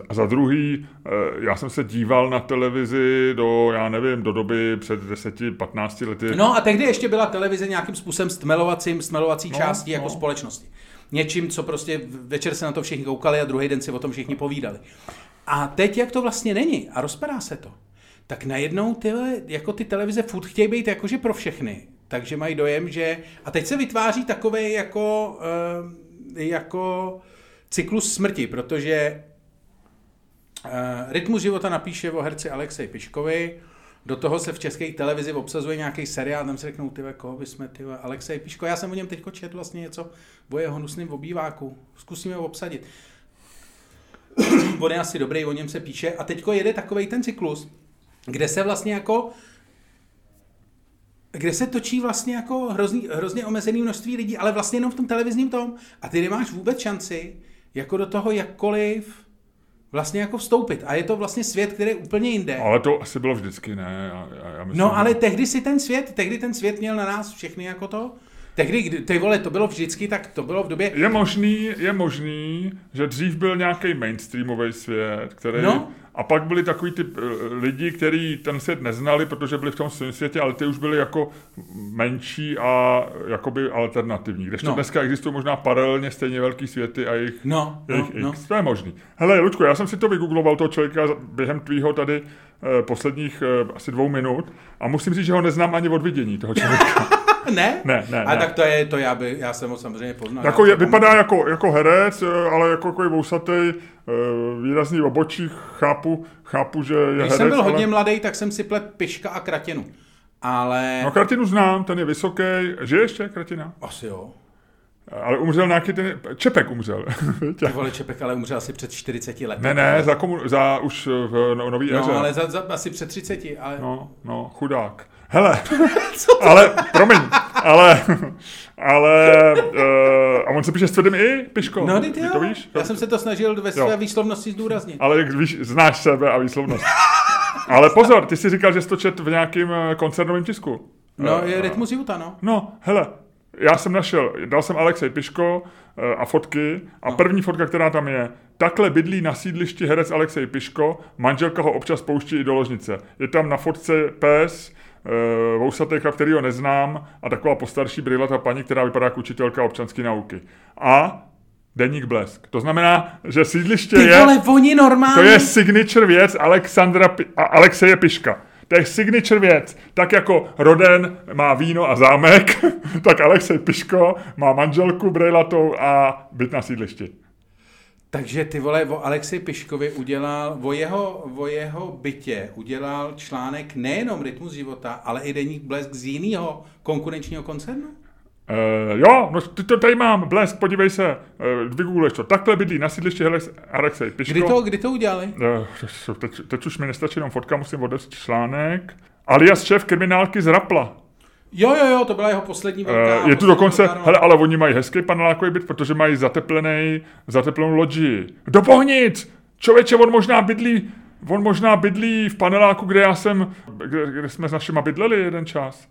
e, za druhý, e, já jsem se díval na televizi do, já nevím, do doby před 10-15 lety. No a tehdy ještě byla televize nějakým způsobem stmelovacím, stmelovací no, částí jako no. jako společnosti. Něčím, co prostě večer se na to všichni koukali a druhý den si o tom všichni povídali. A teď, jak to vlastně není a rozpadá se to, tak najednou tyhle, jako ty televize furt chtějí být jakože pro všechny takže mají dojem, že... A teď se vytváří takový jako, uh, jako cyklus smrti, protože uh, Rytmus života napíše o herci Alexej Piškovi, do toho se v české televizi obsazuje nějaký seriál, tam se řeknou, ty koho bychom, ty Alexej Piško, já jsem o něm teď četl vlastně něco o jeho hnusném obýváku, zkusíme ho obsadit. On je asi dobrý, o něm se píše. A teďko jede takový ten cyklus, kde se vlastně jako kde se točí vlastně jako hrozný, hrozně omezený množství lidí, ale vlastně jenom v tom televizním tom. A ty nemáš vůbec šanci jako do toho jakkoliv vlastně jako vstoupit. A je to vlastně svět, který je úplně jinde. Ale to asi bylo vždycky, ne? Já, já myslím, no ale tehdy si ten svět, tehdy ten svět měl na nás všechny jako to. Tehdy, ty vole, to bylo vždycky, tak to bylo v době... Je možný, je možný, že dřív byl nějaký mainstreamový svět, který no? A pak byli takový ty eh, lidi, kteří ten svět neznali, protože byli v tom svém světě, ale ty už byli jako menší a jakoby alternativní. Když no. dneska existují možná paralelně stejně velký světy a jejich, no, jejich no, X. No. To je možný. Hele, Lučko, já jsem si to vygoogloval, toho člověka, během tvýho tady eh, posledních eh, asi dvou minut a musím říct, že ho neznám ani od vidění toho člověka. (laughs) (laughs) ne? Ne, ne. A ne. tak to je, to já, by, já jsem ho samozřejmě poznal. Jako je, vypadá jako, jako herec, eh, ale jako takový vousatý, eh, výrazný obočí, chápu, chápu, že je Když herec, jsem byl ale... hodně mladý, tak jsem si plet piška a kratěnu. ale... No Kratinu znám, ten je vysoký. Žije ještě Kratina? Asi jo. Ale umřel nějaký ten... Čepek umřel. (laughs) Ty vole, Čepek ale umřel asi před 40 lety. ne, ne, za, komu, za už v no, nový éře. No, ale za, za, asi před 30, ale... No, no, chudák. Hele, (laughs) ale, promiň, ale, (laughs) ale, uh, a on se píše s tvrdým i, Piško? No, ty, Ty jo. to víš? Já jsem se to snažil ve své výslovnosti zdůraznit. Ale jak víš, znáš sebe a výslovnost. ale pozor, ty jsi říkal, že jsi to čet v nějakým eh, koncernovém tisku. No, Eh, je Rytmus Juta, no. No, hele, já jsem našel, dal jsem Alexej Piško eh, a fotky a první fotka, která tam je, takhle bydlí na sídlišti herec Alexej Piško, manželka ho občas pouští i do ložnice. Je tam na fotce pes, uh, vousatejka, který ho neznám a taková postarší brilata paní, která vypadá jako učitelka občanské nauky. A Deník Blesk. To znamená, že sídliště Ty je... vole, oni normálně... To je signature věc Alexandra a Alexeje Piška. To je signature věc. Tak jako Roden má víno a zámek, (laughs) tak Alexej Piško má manželku brejlatou a byt na sídlišti. Takže ty vole, o Alexi Piškovi udělal, o jeho, o jeho bytě udělal článek nejenom Rytmus života, ale i Deník Blesk z jiného konkurenčního koncernu? Uh, jo, no ty to tady mám, blesk, podívej se, uh, vygoogleš to. Takhle bydlí na sídlišti Alex- Alexej Piško. Kdy to, kdy to udělali? Uh, teď, teď už mi nestačí jenom fotka, musím odevřít článek. Alias šéf kriminálky z Rapla. Jo, jo, jo, to byla jeho poslední velká... Uh, je tu dokonce, velká hele, ale oni mají hezký panelákový byt, protože mají zateplený, zateplenou loďi. Do Bohnic! Člověče, on možná bydlí, on možná bydlí v paneláku, kde já jsem, kde, kde jsme s našima bydleli jeden čas.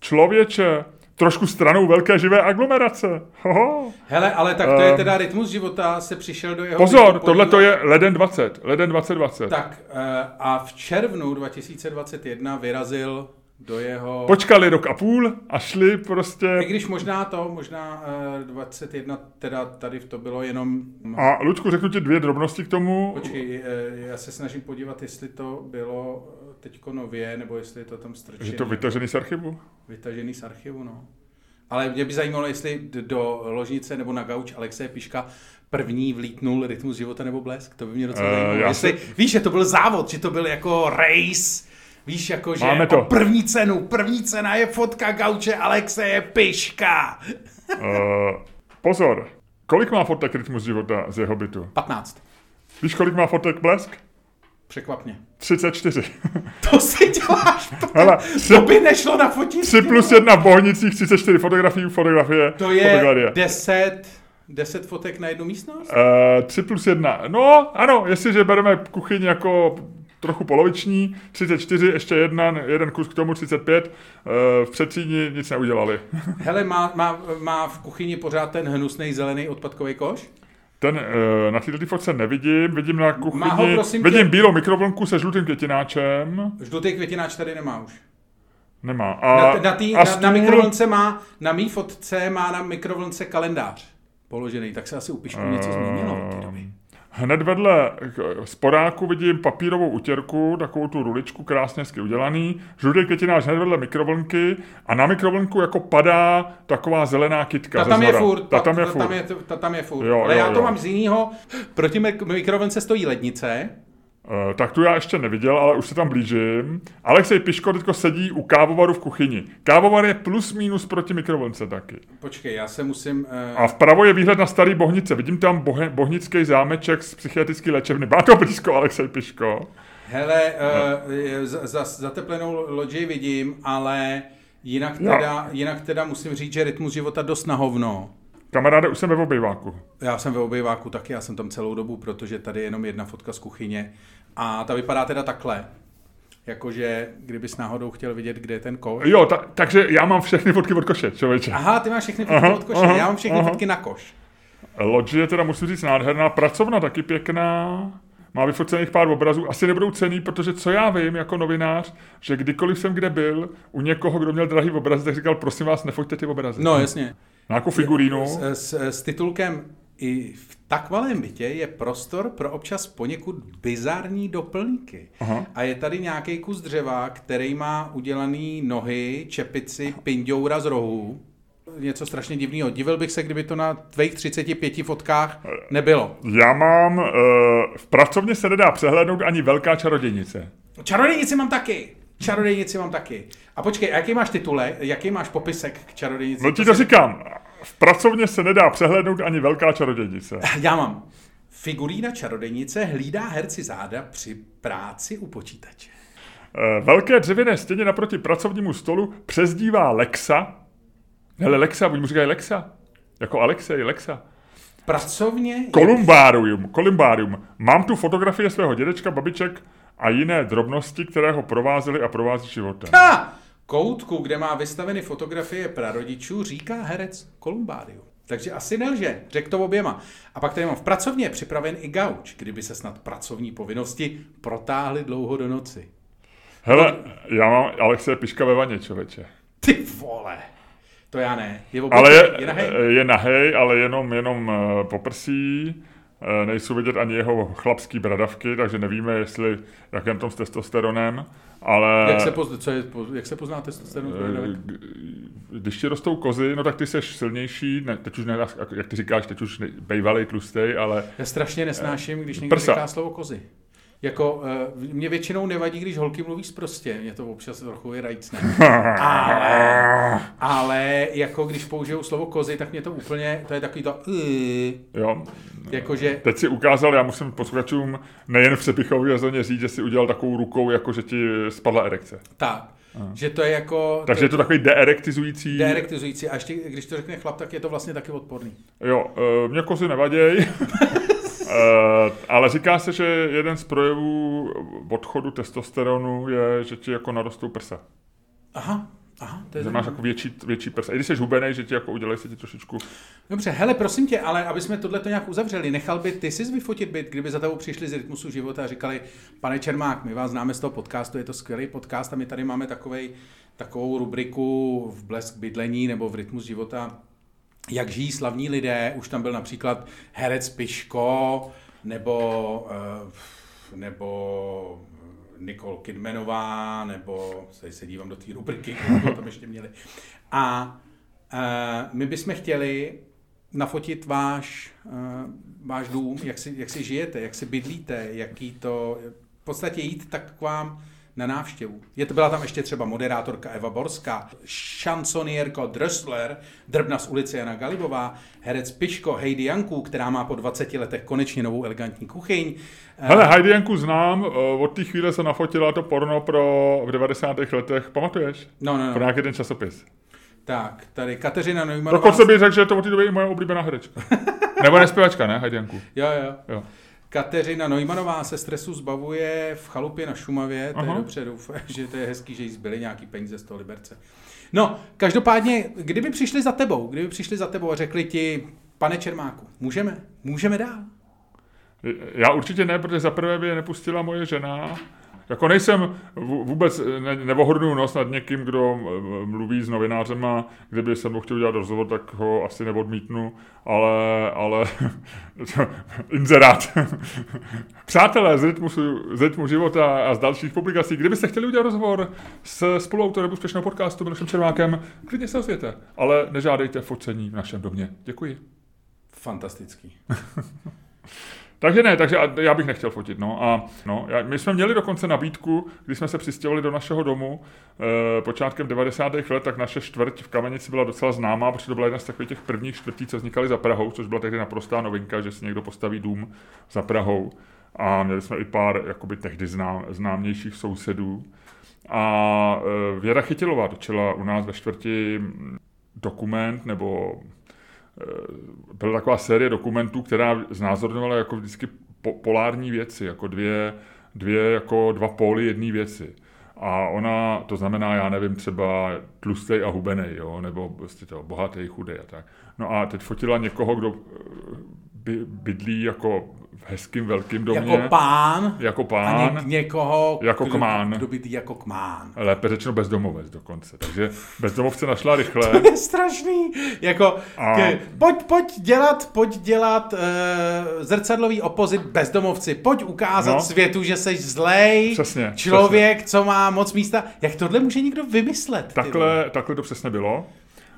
Člověče, trošku stranou velké živé aglomerace. Hoho. Hele, ale tak to je Ehm. teda rytmus života, se přišel do jeho... Pozor, tohle to je leden 20, leden 2020. Tak eh, a v červnu 2021 vyrazil do jeho... Počkali rok a půl a šli prostě... I když možná to, možná eh, 21, teda tady to bylo jenom... A Ludku, řeknu ti dvě drobnosti k tomu. Počkej, eh, já se snažím podívat, jestli to bylo eh, teďko nově, nebo jestli je to tam strčený. Že to vytažený z archivu? vytažený z archivu, no. Ale mě by zajímalo, jestli do ložnice nebo na gauč Alexeje Piška první vlítnul rytmus života nebo blesk. To by mě docela Eh, zajímalo. já Jestli, si- Víš, že to byl závod, že to byl jako race. Víš, jako že Máme o to. první cenu, první cena je fotka gauče Alexeje Piška. Uh, pozor, kolik má fotek rytmus života z jeho bytu? 15. Víš, kolik má fotek blesk? Překvap mě. 34. To si děláš, Hele, to by nešlo na fotí. 3 plus 1 v Bohnicích, 34 fotografií, fotografie, To je fotogalerie. 10, 10 fotek na jednu místnost? Uh, 3 plus 1. No, ano, jestliže bereme kuchyň jako trochu poloviční, 34, ještě jedna, jeden kus k tomu, 35, uh, v předsíni nic neudělali. (laughs) Hele, má, má, má v kuchyni pořád ten hnusný zelený odpadkový koš? Ten uh, na této fotce nevidím, vidím na kuchyni, Má ho, prosím vidím tě- bílou mikrovlnku se žlutým květináčem, Žlutý květináč tady nemá už. nemá. A, Na, na, tý, a na, stůl, na mikrovlnce má, na mý fotce má na mikrovlnce kalendář položený, tak se asi u Pišku něco změnilo od té doby. Hned vedle sporáku vidím papírovou utěrku, takovou tu ruličku krásně hezky udělaný, žlutý květináč hned vedle mikrovlnky a na mikrovlnku jako padá taková zelená kytka Ta tam je furt, Ta tam je ta, furt. tam je, ta tam je furt. Jo, Ale jo, já to jo. mám z jiného. Proti mik- mikrovlnce stojí lednice. Eh, tak tu já ještě neviděl, ale už se tam blížím. Alexej Piško teďko sedí u kávovaru v kuchyni. Kávovar je plus minus proti mikrovlnce taky. Počkej, já se musím... Uh, A vpravo je výhled na starý Bohnice. Vidím tam bohe, bohnický zámeček z psychiatrické léčebny. Má to blízko, Alexej Piško. hele, No. uh, za, za, zateplenou loďi vidím, ale jinak Jo. teda, jinak teda musím říct, že rytmus života dost na hovno. Kamaráde, už jsem ve obejváku. Já jsem ve obejváku taky, já jsem tam celou dobu, protože tady je jenom jedna fotka z kuchyně. A ta vypadá teda takhle. Jakože, kdybys náhodou chtěl vidět, kde je ten koš. Jo, ta, takže já mám všechny fotky od koše, člověče. Aha, ty máš všechny fotky Aha, od koše, aha, já mám všechny aha. fotky na koš. Lodži je teda, musím říct, nádherná. Pracovna taky pěkná. Má vyfocených pár obrazů. Asi nebudou cený, protože co já vím jako novinář, že kdykoliv jsem kde byl, u někoho, kdo měl drahý obrazy, tak říkal, prosím vás, nefoťte ty obrazy. No jasně. Nějakou figurínu. S, s, s titulkem i v tak malém bytě je prostor pro občas poněkud bizarní doplňky. Aha. A je tady nějaký kus dřeva, který má udělaný nohy, čepici, pindoura z rohů. Něco strašně divného. Divil bych se, kdyby to na tvých 35 fotkách nebylo. Já mám, uh, v pracovně se nedá přehlédnout ani velká čarodějnice. Čarodějnici mám taky. Čarodejnici mám taky. A počkej, a jaký máš titule, jaký máš popisek k čarodejnici? No ti to říkám, v pracovně se nedá přehlédnout ani velká čarodějnice. (laughs) Já mám. Figurína čarodejnice hlídá herci záda při práci u počítače. Eh, Velké dřevěné stěně naproti pracovnímu stolu přezdívá Lexa. Hele, Lexa, oni mu říkají Lexa. Jako Alexej, Lexa. Pracovně... Kolumbárium, kolumbárium. Mám tu fotografie svého dědečka, babiček a jiné drobnosti, které ho provázely a provází životem. Ha! Koutku, kde má vystaveny fotografie prarodičů, říká herec Kolumbáriu. Takže asi nelže, řekl to oběma. A pak tady mám v pracovně je připraven i gauč, kdyby se snad pracovní povinnosti protáhly dlouho do noci. Hele, já mám Alexe Piška ve vaně, člověče. Ty vole! To já ne. Je, Ale je, je nahej? je nahej, ale jenom, jenom eh, poprsí. Eh, Nejsou vidět ani jeho chlapský bradavky, takže nevíme, jestli, jak je na tom s testosteronem. Ale Jak se, poz, co je, jak se pozná testosteron? eh, když ti rostou kozy, no tak ty jsi silnější, ne, teď už ne, jak ty říkáš, teď už bejvalej tlustej, ale Já strašně nesnáším, když někdo Prsa. říká slovo kozy. Jako, uh, mě většinou nevadí, když holky mluví prostě, mě to občas trochu je rajcné. (laughs) Ale, ale jako když použijou slovo kozy, tak mě to úplně, to je takový to, jo. jakože, Teď si ukázal, já musím posluchačům nejen v přepichové zóně říct, že si udělal takovou rukou, jako že ti spadla erekce. tak, že to je jako, Takže je to takový deerektizující. deerektizující a ještě když to řekne chlap, tak je to vlastně taky odporný. Jo, uh, mě kozy nevaděj, (laughs) ale říká se, že jeden z projevů odchodu testosteronu je, že ti jako narostou prsa. Aha, aha, to je Že máš jako větší, větší prsa. I když jsi hubenej, že ti jako udělají se ti trošičku... Dobře, hele, prosím tě, ale aby jsme tohle to nějak uzavřeli, nechal by ty si vyfotit byt, kdyby za tebou přišli z rytmusu života a říkali, pane Čermák, my vás známe z toho podcastu, je to skvělý podcast a my tady máme takovej, takovou rubriku v Blesk bydlení nebo v rytmus života, jak žijí slavní lidé, už tam byl například herec Piško, nebo, eh, nebo Nicole Kidmanová, nebo se, se dívám do té rubriky, kterou tam ještě měli. A eh, my bychom chtěli nafotit váš, eh, váš dům, jak si, jak si žijete, jak si bydlíte, jaký to, v podstatě jít tak k vám na návštěvu. Je to, byla tam ještě třeba moderátorka Eva Borská, šansonierko Drösler, drbna z ulice Jana Galibová, herec Piško, Heidi Janku, která má po 20 letech konečně novou elegantní kuchyň. Hele, Heidi Janku znám, eh, od té chvíle se nafotila to porno pro v 90. letech, pamatuješ? No, no, Pro no. nějaký ten časopis. Tak, tady Kateřina Neumannová. Dokonce bych řekl, že je to od té doby i moje oblíbená herečka. (laughs) Nebo nespěvačka, ne, Heidi Janku? Jo, jo. Jo. Kateřina Neumannová se stresu zbavuje v chalupě na Šumavě, to je Aha. dobře, doufám, (laughs) že to je hezký, že jí zbyly nějaký peníze z toho Liberce. No, každopádně, kdyby přišli za tebou, kdyby přišli za tebou a řekli ti, pane Čermáku, můžeme, můžeme dál. Já určitě ne, protože za prvé by je nepustila moje žena. Jako nejsem vů- vůbec, ne, nevohodnu nos nad někým, kdo mluví s novinářema, kdyby se mnou chtěl udělat rozhovor, tak ho asi neodmítnu, ale, ale (laughs) inzerát. (laughs) Přátelé z rytmu, z rytmu života a z dalších publikací, kdybyste chtěli udělat rozhovor s spoluautorem úspěšného podcastu Milošem Čermákem, klidně se ozvěte, ale nežádejte focení v našem domě. Děkuji. Fantastický. (laughs) Takže ne, takže já bych nechtěl fotit. No. A, no, já, my jsme měli dokonce nabídku, když jsme se přistěhovali do našeho domu e, počátkem 90. let, tak naše čtvrť v Kamenici byla docela známá, protože to byla jedna z takových těch prvních čtvrtí, co vznikaly za Prahou, což byla tehdy naprostá novinka, že si někdo postaví dům za Prahou. A měli jsme i pár jakoby tehdy znám, známějších sousedů. A e, Věra Chytilová točila u nás ve čtvrti dokument nebo byla taková série dokumentů, která znázorňovala jako vždycky po, polární věci, jako dvě, dvě jako dva póly jedné věci. A ona, to znamená, já nevím, třeba tlustej a hubenej, jo, nebo prostě to bohatý, chudej a tak. No a teď fotila někoho, kdo eh, by, bydlí jako v hezkým velkým domě. Jako pán, Jako a pán. ně, někoho, Jako kdo, kmán. kdo bydlí jako kmán. Lépe řečeno bezdomovec dokonce. Takže bezdomovce našla rychle. (laughs) To je strašný. Jako, A- ke, pojď, pojď dělat, pojď dělat uh, zrcadlový opozit bezdomovci. Pojď ukázat No. světu, že jsi zlej Přesně, člověk, co má moc místa. Jak tohle může někdo vymyslet? Takhle, takhle to přesně bylo.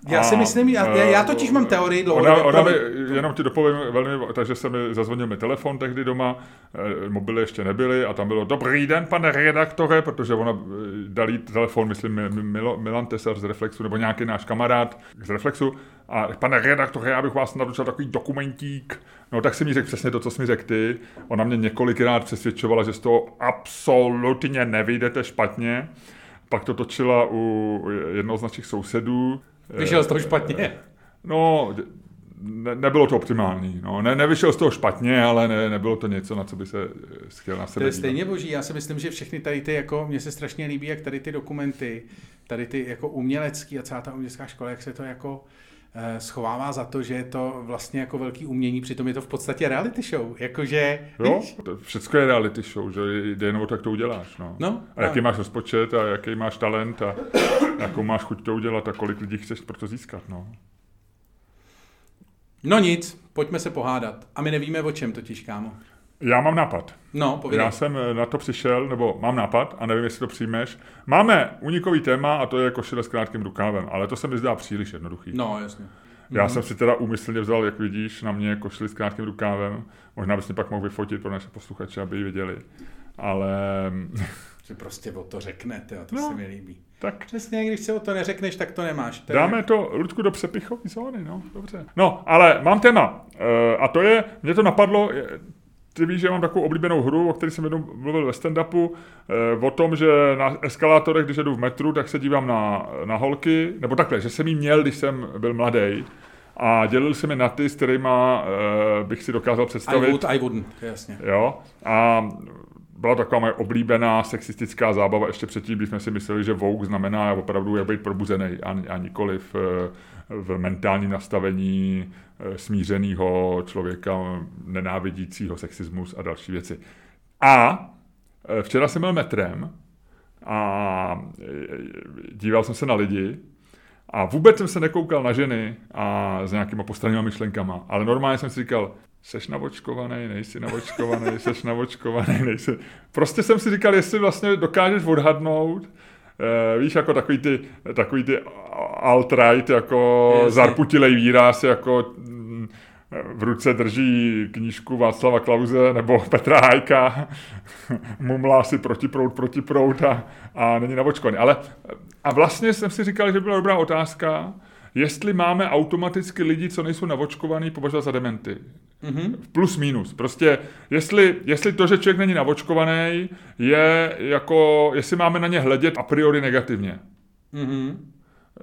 Já si myslím, já, já totiž mám teorii ona, ona mi, jenom ti dopovím velmi, takže se mi zazvonil mi telefon tehdy doma, eh, mobily ještě nebyly a tam bylo dobrý den, pane redaktore, protože ona eh, dali telefon, myslím, Mil, Milan Tesar z Reflexu, nebo nějaký náš kamarád z Reflexu a pane redaktore, já bych vás naručil takový dokumentík. No tak si mi řekl přesně to, co jsi mi řekl ty. Ona mě několikrát přesvědčovala, že z toho absolutně nevyjdete špatně. Pak to točila u jednoho z našich sousedů. Vyšel z toho špatně? No, ne, nebylo to optimální. No. Ne, nevyšel z toho špatně, ale ne, nebylo to něco, na co by se chtěl na sebe To je stejně boží. Já si myslím, že všechny tady ty, jako, mně se strašně líbí, jak tady ty dokumenty, tady ty jako umělecký a celá ta umělecká škola, jak se to jako Eh, schovává za to, že je to vlastně jako velký umění, přitom je to v podstatě reality show. Jakože, jo, to všechno je reality show, že jde jenom o to, jak to uděláš. No. No, a jaký máš rozpočet a jaký máš talent a jakou máš chuť to udělat a kolik lidí chceš pro to získat. No. no nic, pojďme se pohádat. A my nevíme o čem totiž, kámo. Já mám nápad. No, povídej. Já jsem eh, na to přišel, nebo mám nápad a nevím, jestli to přijmeš. Máme unikový téma a to je košile s krátkým rukávem, ale to se mi zdá příliš jednoduchý. No, jasně. Já mm-hmm. jsem si teda úmyslně vzal, jak vidíš, na mě košili s krátkým rukávem. Možná bys mě pak mohl vyfotit pro naše posluchače, aby ji viděli. Ale... (laughs) Že prostě o to řeknete, a to no, se mi líbí. Tak. Přesně, když se o to neřekneš, tak to nemáš. To Dáme to, Ludku, do přepichové zóny, no, dobře. No, ale mám téma. E, a to je, mě to napadlo, ty víš, že mám takovou oblíbenou hru, o které jsem jednou mluvil ve stand-upu, eh, o tom, že na eskalátorech, když jedu v metru, tak se dívám na, na holky, nebo takhle, že jsem jí měl, když jsem byl mladý. A dělil jsem je na ty, s kterými uh, bych si dokázal představit. I would, I wouldn't, jasně. Jo, a byla taková moje oblíbená sexistická zábava ještě předtím, když jsme si mysleli, že Vogue znamená opravdu jak být probuzený a, a nikoliv uh, v mentálním nastavení eh, smířeného člověka, nenávidícího sexismus a další věci. A eh, včera jsem byl metrem a eh, díval jsem se na lidi a vůbec jsem se nekoukal na ženy a s nějakýma postranýma myšlenkama, ale normálně jsem si říkal, seš navočkovaný, nejsi navočkovaný, seš navočkovaný, nejsi. Prostě jsem si říkal, jestli vlastně dokážeš odhadnout, víš, jako takový ty, takový ty alt-right, jako Jasně. zarputilej výraz, jako mm, v ruce drží knížku Václava Klauze nebo (laughs) Petra Hajka, (laughs) mumlá si protiprout, protiprout a, a není navočkovaný. Ale a vlastně jsem si říkal, že byla dobrá otázka, jestli máme automaticky lidi, co nejsou navočkovaný, považovat za dementy. Mm-hmm. Plus minus. Prostě, jestli, jestli to, že člověk není navočkovaný, je jako, jestli máme na ně hledět a priori negativně. Mm-hmm.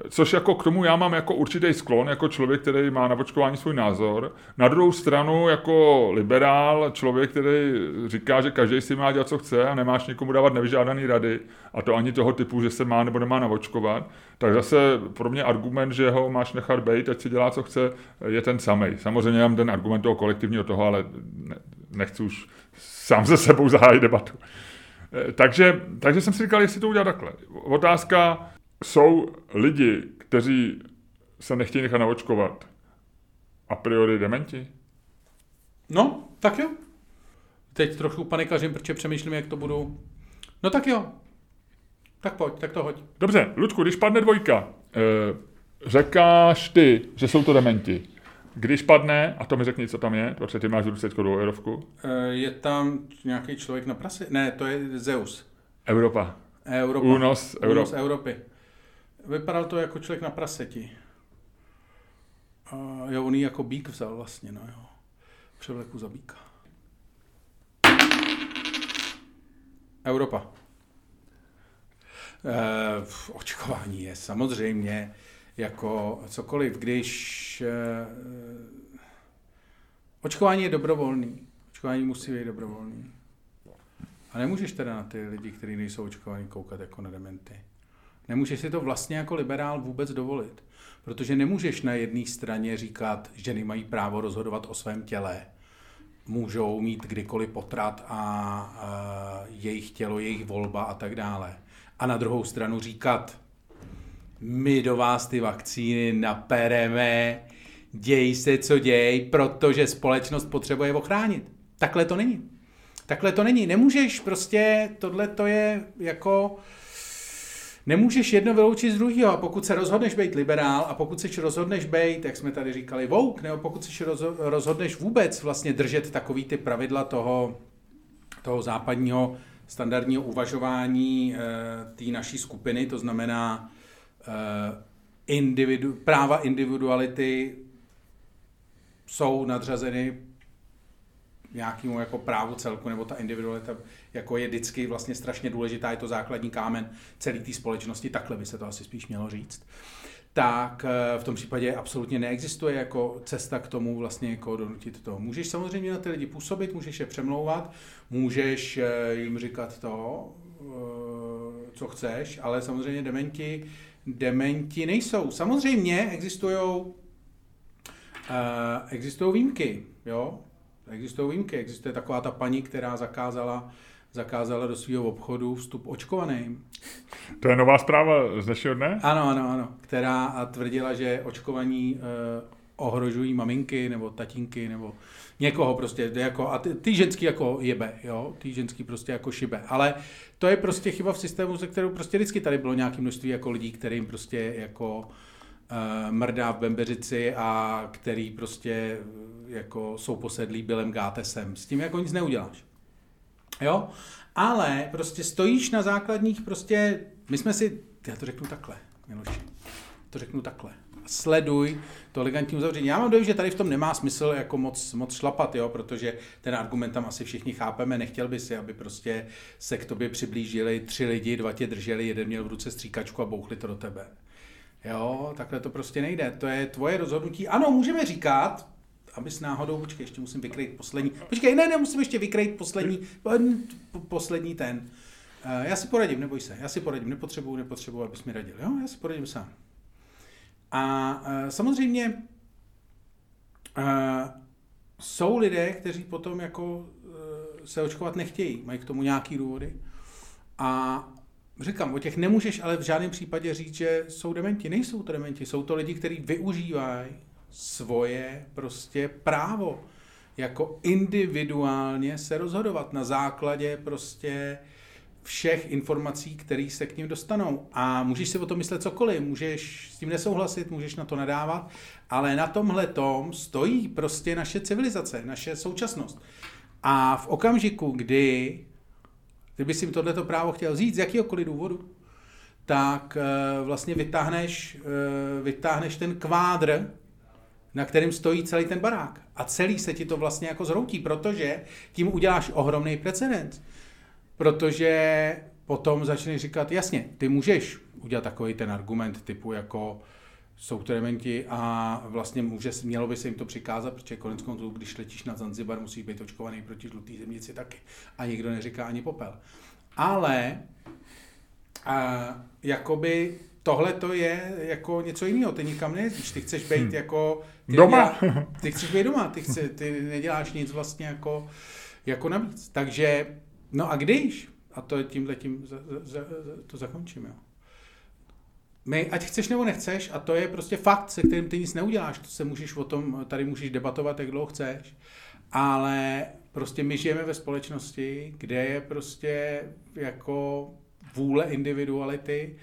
Což jako k tomu já mám jako určitý sklon, jako člověk, který má na očkování svůj názor. Na druhou stranu jako liberál, člověk, který říká, že každý si má dělat, co chce a nemáš nikomu dávat nevyžádaný rady, a to ani toho typu, že se má nebo nemá navočkovat, tak zase pro mě argument, že ho máš nechat být, ať si dělá, co chce, je ten samý. Samozřejmě mám ten argument toho kolektivního toho, ale nechci už sám se sebou zahájit debatu. Eh, takže, takže jsem si říkal, jestli to udělat takhle. Otázka, jsou lidi, kteří se nechtějí nechat naočkovat a priori dementi? No, tak jo. Teď trochu panikařím, protože přemýšlím, jak to budu. No tak jo. Tak pojď, tak to hoď. Dobře, Ludku, když padne dvojka, e, řekáš ty, že jsou to dementi. Když padne, a to mi řekni, co tam je, protože ty máš v ruce eurovku. E, je tam nějaký člověk na prase? Ne, to je Zeus. Evropa. Evropa. Únos, Euro... Únos Evropy. Vypadal to jako člověk na praseti. A jo, on ji jako bík vzal vlastně, no jo. Převleku za bíka. Evropa. E, očkování je samozřejmě jako cokoliv, když e, očkování je dobrovolný. Očkování musí být dobrovolný. A nemůžeš teda na ty lidi, kteří nejsou očkovaní, koukat jako na dementy. Nemůžeš si to vlastně jako liberál vůbec dovolit. Protože nemůžeš na jedné straně říkat, že nemají právo rozhodovat o svém těle. Můžou mít kdykoliv potrat a, a jejich tělo, jejich volba a tak dále. A na druhou stranu říkat, my do vás ty vakcíny napereme, děj se, co děj, protože společnost potřebuje ochránit. Takhle to není. Takhle to není. Nemůžeš prostě, tohle to je jako nemůžeš jedno vyloučit z druhého. A pokud se rozhodneš být liberál a pokud se rozhodneš být, jak jsme tady říkali, vouk, nebo pokud se rozhodneš vůbec vlastně držet takový ty pravidla toho, toho západního standardního uvažování e, té naší skupiny, to znamená e, individu, práva individuality jsou nadřazeny nějakému jako právu celku, nebo ta individualita jako je vždycky vlastně strašně důležitá, je to základní kámen celé té společnosti, takhle by se to asi spíš mělo říct tak eh, v tom případě absolutně neexistuje jako cesta k tomu vlastně jako donutit to. Můžeš samozřejmě na ty lidi působit, můžeš je přemlouvat, můžeš eh, jim říkat to, eh, co chceš, ale samozřejmě dementi, dementi nejsou. Samozřejmě existují existují výjimky, jo? Existují výjimky. Existuje taková ta paní, která zakázala zakázala do svého obchodu vstup očkovaným. To je nová zpráva z dnešního dne? Ano, ano, ano. Která tvrdila, že očkovaní eh, ohrožují maminky nebo tatínky nebo někoho prostě, jako, a ty, ty ženský jako jebe, jo, ty ženský prostě jako šibe, ale to je prostě chyba v systému, ze kterou prostě vždycky tady bylo nějaké množství jako lidí, kterým prostě jako mrdá v Bembeřici a který prostě jako jsou posedlí Billem Gátesem. S tím jako nic neuděláš. Jo? Ale prostě stojíš na základních prostě, my jsme si, já to řeknu takhle, Miloši, to řeknu takhle. Sleduj to elegantní uzavření. Já mám dojem, že tady v tom nemá smysl jako moc, moc šlapat, jo, protože ten argument tam asi všichni chápeme. Nechtěl by si, aby prostě se k tobě přiblížili tři lidi, dva tě drželi, jeden měl v ruce stříkačku a bouchli to do tebe. Jo, takhle to prostě nejde. To je tvoje rozhodnutí. Ano, můžeme říkat, abys náhodou, počkej, ještě musím vykrýt poslední, počkej, ne, ne, musím ještě vykrýt poslední, poslední ten. Eh, já si poradím, neboj se, já si poradím, nepotřebuju, nepotřebuju, abys mi radil, jo, já si poradím sám. A eh, samozřejmě eh, jsou lidé, kteří potom jako se očkovat nechtějí, mají k tomu nějaký důvody. A říkám, o těch nemůžeš ale v žádném případě říct, že jsou dementi. Nejsou to dementi, jsou to lidi, kteří využívají svoje prostě právo jako individuálně se rozhodovat na základě prostě všech informací, které se k ním dostanou. A můžeš si o tom myslet cokoliv, můžeš s tím nesouhlasit, můžeš na to nadávat, ale na tomhle tom stojí prostě naše civilizace, naše současnost. A v okamžiku, kdy kdyby si tohleto právo chtěl vzít z jakýhokoliv důvodu, tak eh, vlastně vytáhneš, eh, vytáhneš ten kvádr na kterém stojí celý ten barák. A celý se ti to vlastně jako zhroutí, protože tím uděláš ohromný precedens. Protože potom začneš říkat, jasně, ty můžeš udělat takový ten argument typu jako jsou to dementi a vlastně může, mělo by se jim to přikázat, protože konec konců, když letíš na Zanzibar, musí být očkovaný proti žlutý zemnici taky. A nikdo neříká ani popel. Ale a, jakoby tohle to je jako něco jiného, ty nikam nejezdíš, ty chceš být hmm. jako... Ty doma? Nedělá, (laughs) ty chceš být doma, ty, chce, ty neděláš nic vlastně jako, jako navíc. Takže, no a když, a to tímhle tím za, za, za, to zakončím, jo. My, ať chceš nebo nechceš, a to je prostě fakt, se kterým ty nic neuděláš, to se můžeš o tom, tady můžeš debatovat, jak dlouho chceš, ale prostě my žijeme ve společnosti, kde je prostě jako vůle individuality,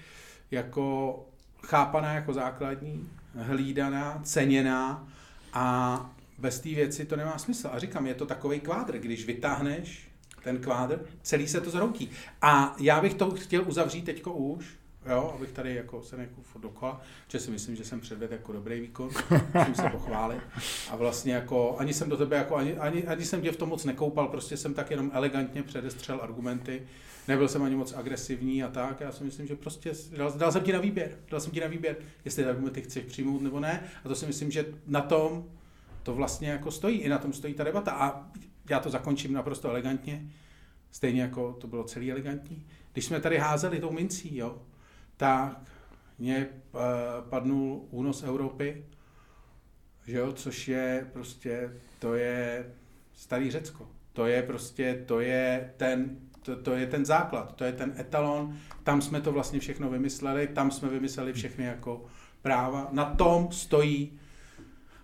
jako chápaná jako základní, hlídaná, ceněná a bez té věci to nemá smysl. A říkám, je to takový kvádr, když vytáhneš ten kvádr, celý se to zroutí. A já bych to chtěl uzavřít teďko už, jo, abych tady jako se jako dokola, že si myslím, že jsem předvedl jako dobrý výkon, musím se pochválit. A vlastně jako, ani jsem do tebe jako, ani, ani, ani jsem tě v tom moc nekoupal, prostě jsem tak jenom elegantně předestřel argumenty, nebyl jsem ani moc agresivní a tak. Já si myslím, že prostě dal, dal jsem ti na výběr. Dal jsem ti na výběr, jestli ty argumenty chceš přijmout nebo ne. A to si myslím, že na tom to vlastně jako stojí. I na tom stojí ta debata. A já to zakončím naprosto elegantně. Stejně jako to bylo celý elegantní. Když jsme tady házeli tou mincí, jo, tak mě uh, padnul únos Evropy, že jo, což je prostě, to je starý Řecko. To je prostě, to je ten to, to je ten základ, to je ten etalon, tam jsme to vlastně všechno vymysleli, tam jsme vymysleli všechny jako práva. Na tom stojí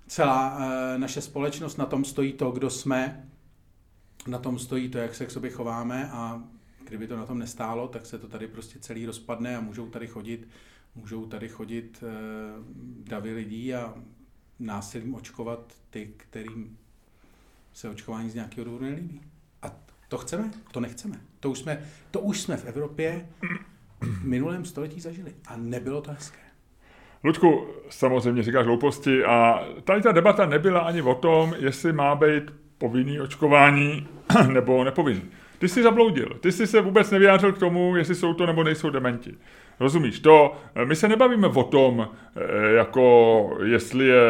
celá e, naše společnost, na tom stojí to, kdo jsme, na tom stojí to, jak se k sobě chováme a kdyby to na tom nestálo, tak se to tady prostě celý rozpadne a můžou tady chodit, můžou tady chodit eh, davy lidí a násilím očkovat ty, kterým se očkování z nějakého důvodu nelíbí. A to chceme? To nechceme. To už jsme, to už jsme v Evropě v minulém století zažili. A nebylo to hezké. Ludku, samozřejmě říkáš hlouposti a tady ta debata nebyla ani o tom, jestli má být povinný očkování (clears throat) nebo nepovinný. Ty jsi zabloudil. Ty jsi se vůbec nevyjádřil k tomu, jestli jsou to nebo nejsou dementi. Rozumíš? To, my se nebavíme o tom, eh, jako jestli je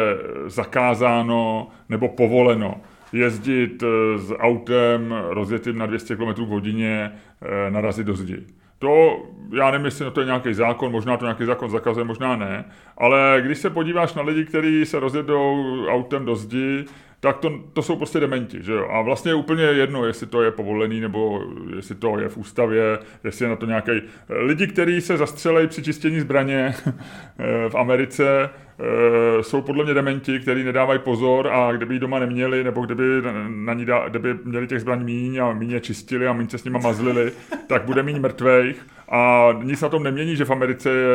zakázáno nebo povoleno jezdit eh, s autem rozjetým na 200 km v hodině, eh, narazit do zdi. To, já nevím, jestli to je nějaký zákon, možná to nějaký zákon zakazuje, možná ne, ale když se podíváš na lidi, kteří se rozjedou autem do zdi, tak to, to jsou prostě dementi, že jo? A vlastně je úplně jedno, jestli to je povolený, nebo jestli to je v ústavě, jestli je na to nějaký... Lidi, kteří se zastřelejí při čištění zbraně (laughs) v Americe, Eh, jsou podle mě dementi, kteří nedávají pozor a kdyby ji doma neměli, nebo kdyby, na ní dá, kdyby měli těch zbraní míň a míň je čistili a míň se s nima mazlili, (laughs) tak bude míň mrtvejch. A nic na tom nemění, že v Americe je,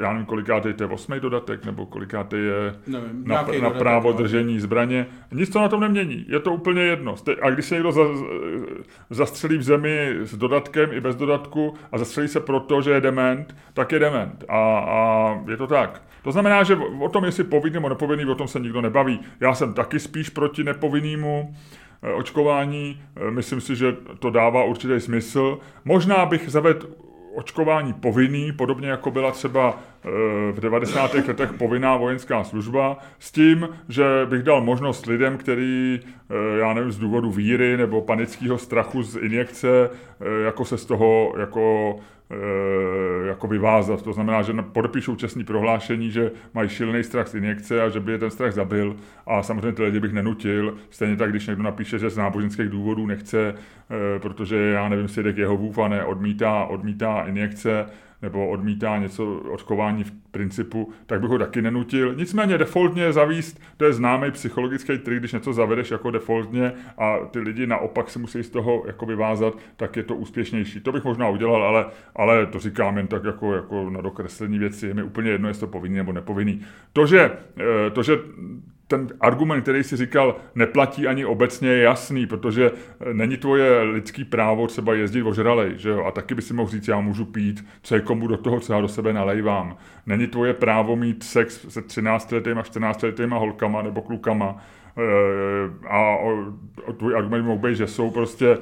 já nevím, kolikátý to je osmý dodatek, nebo kolikátý je nevím, na, na právo dodatek, no. držení zbraně. Nic to na tom nemění, je to úplně jedno. A když se někdo za, zastřelí v zemi s dodatkem i bez dodatku a zastřelí se proto, že je dement, tak je dement. A, a je to tak. To znamená, že o tom, jestli povinný nebo nepovinný, o tom se nikdo nebaví. Já jsem taky spíš proti nepovinnému eh, očkování. Eh, myslím si, že to dává určitý smysl. Možná bych zavedl očkování povinný, podobně jako byla třeba eh, v 90. letech povinná vojenská služba, s tím, že bych dal možnost lidem, který, já nevím, z důvodu víry nebo panického strachu z injekce, jako se z toho jako jako vyvázat. To znamená, že podepíšou čestní prohlášení, že mají šilný strach z injekce a že by je ten strach zabil. A samozřejmě ty lidi bych nenutil. Stejně tak, když někdo napíše, že z náboženských důvodů nechce, eh, protože já nevím, svědek Jehovův a ne odmítá, odmítá injekce, nebo odmítá něco očkování v principu, tak bych ho taky nenutil. Nicméně defaultně zavíst, to je známý psychologický trik, když něco zavedeš jako defaultně a ty lidi naopak se musí z toho jako vyvázat, tak je to úspěšnější. To bych možná udělal, ale, ale to říkám jen tak jako, jako na dokreslení věci. Je mi úplně jedno, jestli to povinný nebo nepovinný. To, že, eh, to, že ten argument, který si říkal, neplatí ani obecně, je jasný, protože eh, není tvoje lidský právo třeba jezdit ožralej, že jo? A taky by si mohl říct, já můžu pít, co je komu do toho, co já do sebe nalejvám. Není tvoje právo mít sex se 13 letýma, 14 letýma holkama nebo klukama. Eh, a tvůj argument mohl být, že jsou prostě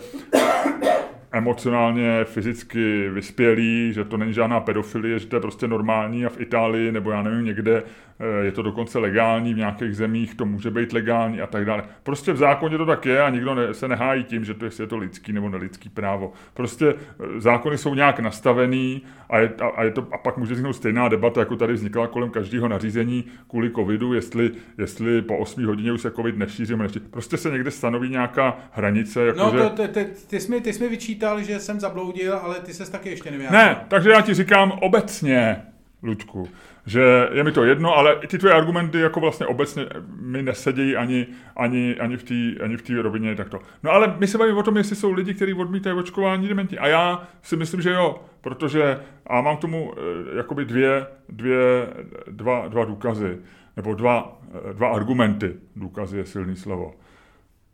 emocionálně, fyzicky vyspělí, že to není žádná pedofilie, že to je prostě normální a v Itálii nebo já nevím někde Eh, je to dokonce legální, v nějakých zemích to může být legální a tak dále. Prostě v zákoně to tak je a nikdo ne, se nehájí tím, že to je to lidský nebo nelidský právo. Prostě eh, zákony jsou nějak nastavený a, je, a, a, je to, a pak může vzniknout stejná debata, jako tady vznikla kolem každého nařízení kvůli covidu, jestli, jestli po 8 hodině už se covid nešíří. Prostě se někde stanoví nějaká hranice. Jako no, že... to, ty, ty, ty, jsi mi, ty jsi mi vyčítal, že jsem zabloudil, ale ty ses taky ještě nevyjádřil. Ne, takže já ti říkám obecně, Ludku, že je mi to jedno, ale ty tvoje argumenty jako vlastně obecně mi nesedějí ani, ani, ani v té ani v rovině takto. No ale my se bavíme o tom, jestli jsou lidi, kteří odmítají očkování dementi. A já si myslím, že jo, protože a mám k tomu eh, jakoby dvě, dvě, dva, dva důkazy, nebo dva, eh, dva argumenty. Důkazy je silný slovo.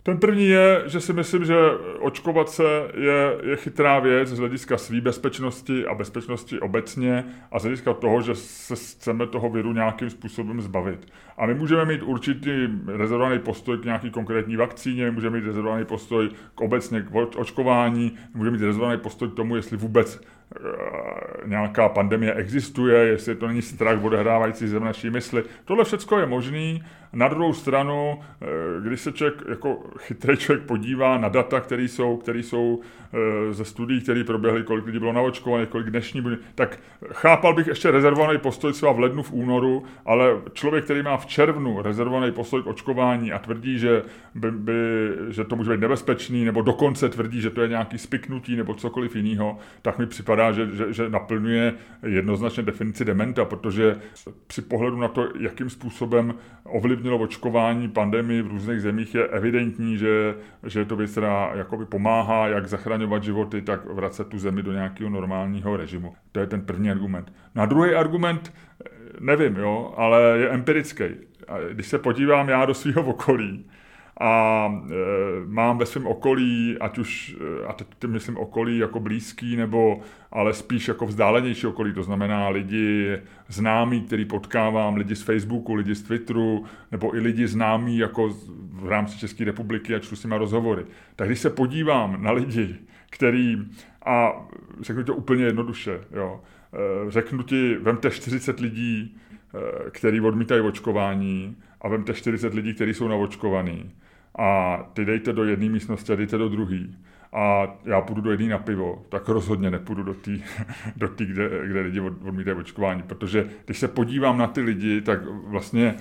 Ten první je, že si myslím, že očkovat se je, je chytrá věc z hlediska své bezpečnosti a bezpečnosti obecně a z hlediska toho, že se chceme toho viru nějakým způsobem zbavit. A my můžeme mít určitý rezervovaný postoj k nějaký konkrétní vakcíně, můžeme mít rezervovaný postoj k obecně k očkování, můžeme mít rezervovaný postoj k tomu, jestli vůbec nějaká pandemie existuje, jestli to není strach odehrávající se v naší mysli. Tohle všechno je možný. Na druhou stranu, eh, když se člověk jako chytrý člověk podívá na data, které jsou, které jsou eh, ze studií, které proběhly, kolik lidí bylo naočkované, kolik dnešní tak chápal bych ještě rezervovaný postoj třeba v lednu, v únoru, ale člověk, který má v červnu rezervovaný postoj k očkování a tvrdí, že, by, by, že to může být nebezpečný, nebo dokonce tvrdí, že to je nějaký spiknutí nebo cokoliv jiného, tak mi připadá připadá, že, že, že naplňuje jednoznačně definici dementa, protože při pohledu na to, jakým způsobem ovlivnilo očkování pandemii v různých zemích, je evidentní, že, že to věc, která jakoby pomáhá, jak zachraňovat životy, tak vracet tu zemi do nějakého normálního režimu. To je ten první argument. Na druhý argument, nevím, jo, ale je empirický. Když se podívám já do svého okolí, a e, mám ve svém okolí, ať už, e, a teď myslím okolí jako blízký, nebo ale spíš jako vzdálenější okolí, to znamená lidi známí, který potkávám, lidi z Facebooku, lidi z Twitteru, nebo i lidi známí jako v rámci České republiky a čtu s nimi rozhovory. Tak když se podívám na lidi, který, a řeknu to úplně jednoduše, jo, e, řeknu ti, vemte 40 lidí, e, který odmítají očkování a vemte 40 lidí, kteří jsou naočkovaní a ty dejte do jedné místnosti a dejte do druhé. A já půjdu do jedné na pivo, tak rozhodně nepůjdu do té, (laughs) do tý, kde, kde lidi odmítají očkování, protože když se podívám na ty lidi, tak vlastně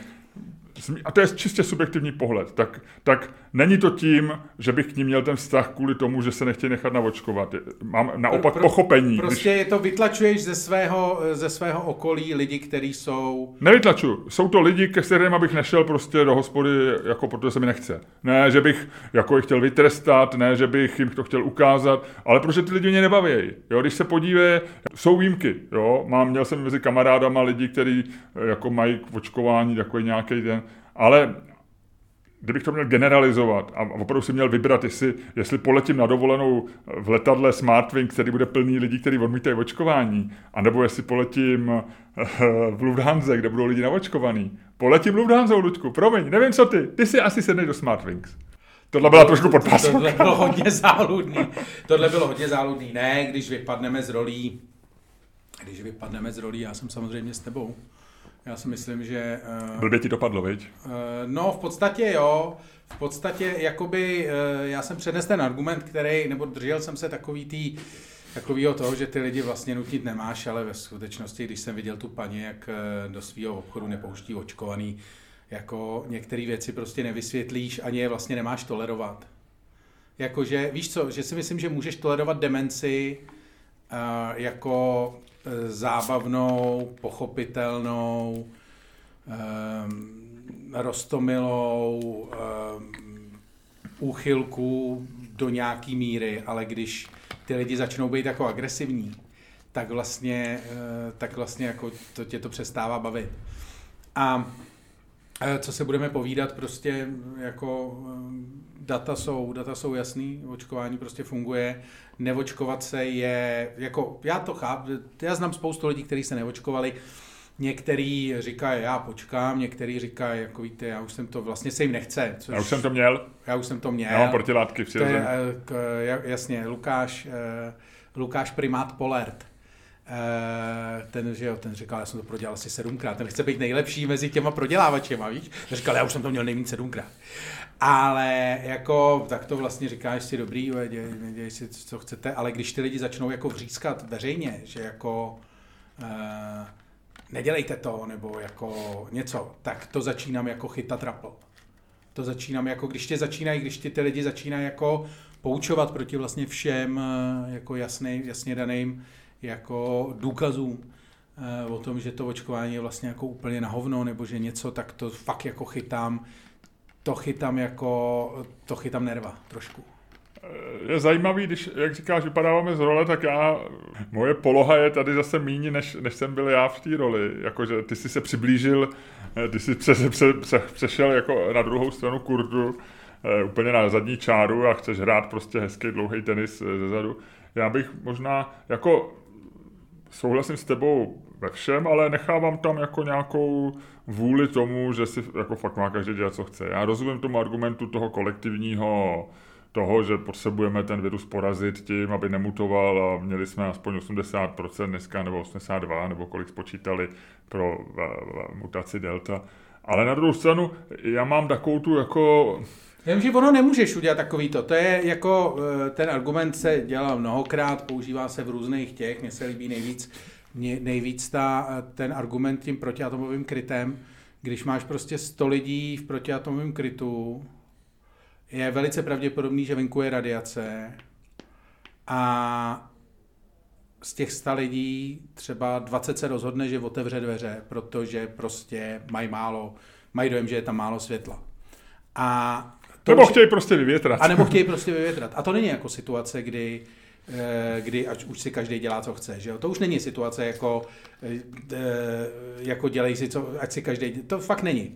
a to je čistě subjektivní pohled, tak, tak není to tím, že bych k ním měl ten vztah kvůli tomu, že se nechtějí nechat navočkovat. Mám naopak pro, pochopení. Prostě když... je to vytlačuješ ze svého, ze svého okolí lidi, kteří jsou... Nevytlačuju. Jsou to lidi, ke kterým abych nešel prostě do hospody, jako protože se mi nechce. Ne, že bych jako je chtěl vytrestat, ne, že bych jim to chtěl ukázat, ale protože ty lidi mě nebaví. Jo, když se podíve, jsou výjimky. Jo, mám, měl jsem mezi kamarádama lidi, kteří jako mají k očkování takový nějaký ten ale kdybych to měl generalizovat a opravdu si měl vybrat, jestli, jestli poletím na dovolenou v letadle Smartwing, který bude plný lidí, kteří odmítají očkování, anebo jestli poletím eh, v Lufthansa, kde budou lidi naočkovaný. Poletím Lufthansa, Luďku, promiň, nevím co ty, ty si asi sedneš do Smartwings. Tohle byla trošku podpásovka. Tohle bylo hodně záludný. Tohle bylo hodně záludný. Ne, když vypadneme z rolí, když vypadneme z rolí, já jsem samozřejmě s tebou. Já si myslím, že... Uh, Blbě ti dopadlo, viď? Uh, no, v podstatě jo. V podstatě, jakoby, uh, já jsem přednesl ten argument, který, nebo držel jsem se takový tý, takovýho toho, že ty lidi vlastně nutit nemáš, ale ve skutečnosti, když jsem viděl tu paní, jak do svého obchodu nepouští očkovaný, jako některé věci prostě nevysvětlíš, ani je vlastně nemáš tolerovat. Jakože, víš co, že si myslím, že můžeš tolerovat demenci uh, jako zábavnou, pochopitelnou, um, rostomilou um, úchylku do nějaký míry, ale když ty lidi začnou být jako agresivní, tak vlastně, tak vlastně jako to tě to přestává bavit. A co se budeme povídat, prostě jako data jsou, data jsou jasný, očkování prostě funguje, neočkovat se je, jako já to chápu, já znám spoustu lidí, kteří se neočkovali, Některý říkají, já počkám, některý říkají, jako víte, já už jsem to, vlastně se jim nechce. Což, já už jsem to měl. Já už jsem to měl. Já mám protilátky v je, eh, Jasně, Lukáš, eh, Lukáš Primát Polert. Eh, ten, že jo, ten říkal, já jsem to prodělal asi sedmkrát, ten chce být nejlepší mezi těma prodělávačema, víš? Ten říkal, já už jsem to měl nejméně sedmkrát. Ale jako, tak to vlastně říkáš si dobrý, děj, děj si, co chcete, ale když ty lidi začnou jako vřískat veřejně, že jako uh, nedělejte to, nebo jako něco, tak to začínám jako chytat rapl. To začínám jako, když tě začínají, když ty, ty lidi začínají jako poučovat proti vlastně všem eh, jako jasný, jasně daným jako důkazům eh, o tom, že to očkování je vlastně jako úplně na hovno, nebo že něco, tak to fakt jako chytám to chytám jako, to chytám nerva trošku. Je zajímavý, když, jak říkáš, vypadáváme z role, tak já, moje poloha je tady zase míní, než, než jsem byl já v té roli. Jakože ty jsi se přiblížil, ty jsi pře, pře, pře, přešel jako na druhou stranu kurdu, eh, úplně na zadní čáru a chceš hrát prostě hezký dlouhý tenis eh, ze zadu. Já bych možná, jako souhlasím s tebou ve všem, ale nechávám tam jako nějakou vůli tomu, že si jako fakt má každý dělat, co chce. Já rozumím tomu argumentu toho kolektivního toho, že potřebujeme ten virus porazit tím, aby nemutoval a měli jsme aspoň 80% dneska, nebo 82, nebo kolik spočítali pro mutaci delta. Ale na druhou stranu, já mám takovou tu jako... Vím, že ono nemůžeš udělat takový to. To je jako, eh, ten argument se dělal mnohokrát, používá se v různých těch, mně se líbí nejvíc nejvíc ta, ten argument tím protiatomovým krytem, když máš prostě 100 lidí v protiatomovém krytu, je velice pravděpodobný, že venku je radiace a z těch 100 lidí třeba 20 se rozhodne, že otevře dveře, protože prostě mají málo, mají dojem, že je tam málo světla. A to nebo už, chtějí prostě vyvětrat. A nebo chtějí prostě vyvětrat. A to není jako situace, kdy eh, kdy ať už si každý dělá, co chce. Že jo? To už není situace jako, eh, jako dělej si, co, ať si každý, to fakt není.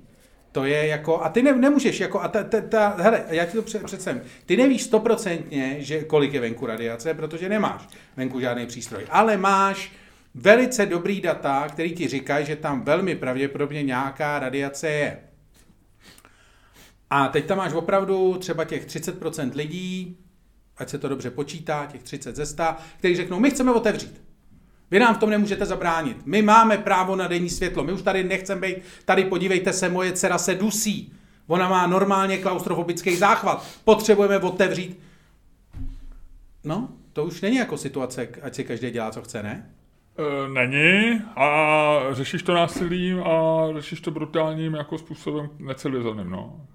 To je jako, a ty ne, nemůžeš, jako, a ta, ta, ta, hele, já ti to představím, ty nevíš stoprocentně, že kolik je venku radiace, protože nemáš venku žádný přístroj, ale máš velice dobrý data, který ti říkají, že tam velmi pravděpodobně nějaká radiace je. A teď tam máš opravdu třeba těch 30% lidí, ať se to dobře počítá, těch 30 ze 100, kteří řeknou, my chceme otevřít. Vy nám v tom nemůžete zabránit. My máme právo na denní světlo. My už tady nechceme být. Tady podívejte se, moje dcera se dusí. Ona má normálně klaustrofobický záchvat. Potřebujeme otevřít. No, to už není jako situace, ať si každý dělá, co chce, ne? E, není a řešíš to násilím a řešíš to brutálním jako způsobem necivilizovaným, no.